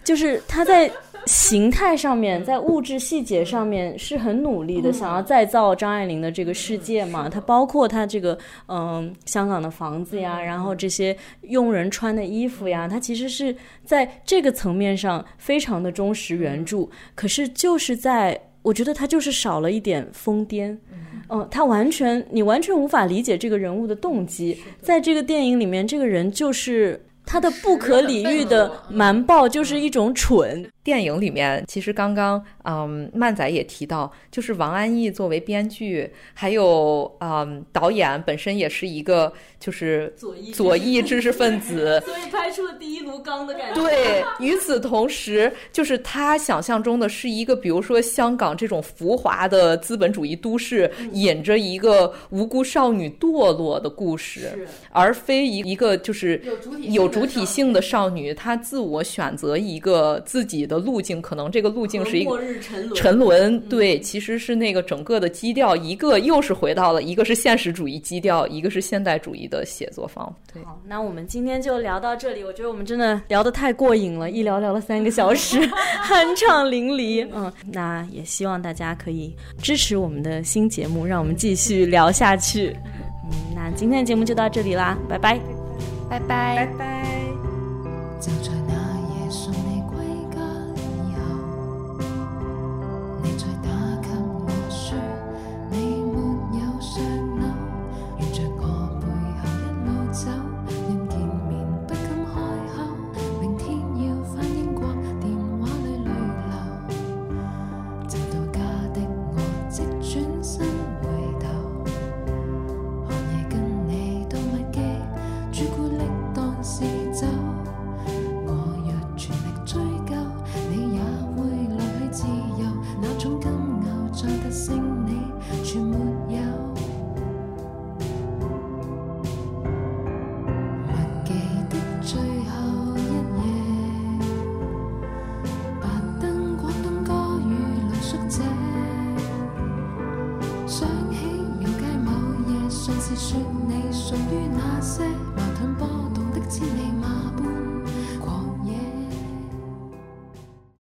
就是他在形态上面，在物质细节上面是很努力的，想要再造张爱玲的这个世界嘛。它包括它这个嗯香港的房子呀，然后这些佣人穿的衣服呀，它其实是在这个层面上非常的忠实原著。可是就是在我觉得它就是少了一点疯癫，嗯，他完全你完全无法理解这个人物的动机。在这个电影里面，这个人就是。他的不可理喻的瞒报就是一种蠢。电影里面其实刚刚嗯，漫仔也提到，就是王安忆作为编剧，还有嗯导演本身也是一个就是左翼左翼知识分子，(laughs) 所以拍出了第一炉钢的感觉。对，与此同时，就是他想象中的是一个，比如说香港这种浮华的资本主义都市，引着一个无辜少女堕落的故事，而非一一个就是有主体性的少女，她自我选择一个自己。的路径可能这个路径是一个沉沦，对，其实是那个整个的基调，一个又是回到了一个是现实主义基调，一个是现代主义的写作方。对，好，那我们今天就聊到这里。我觉得我们真的聊得太过瘾了，一聊聊了三个小时，(laughs) 酣畅淋漓。嗯，那也希望大家可以支持我们的新节目，让我们继续聊下去。嗯，那今天的节目就到这里啦，拜拜，拜拜，拜拜。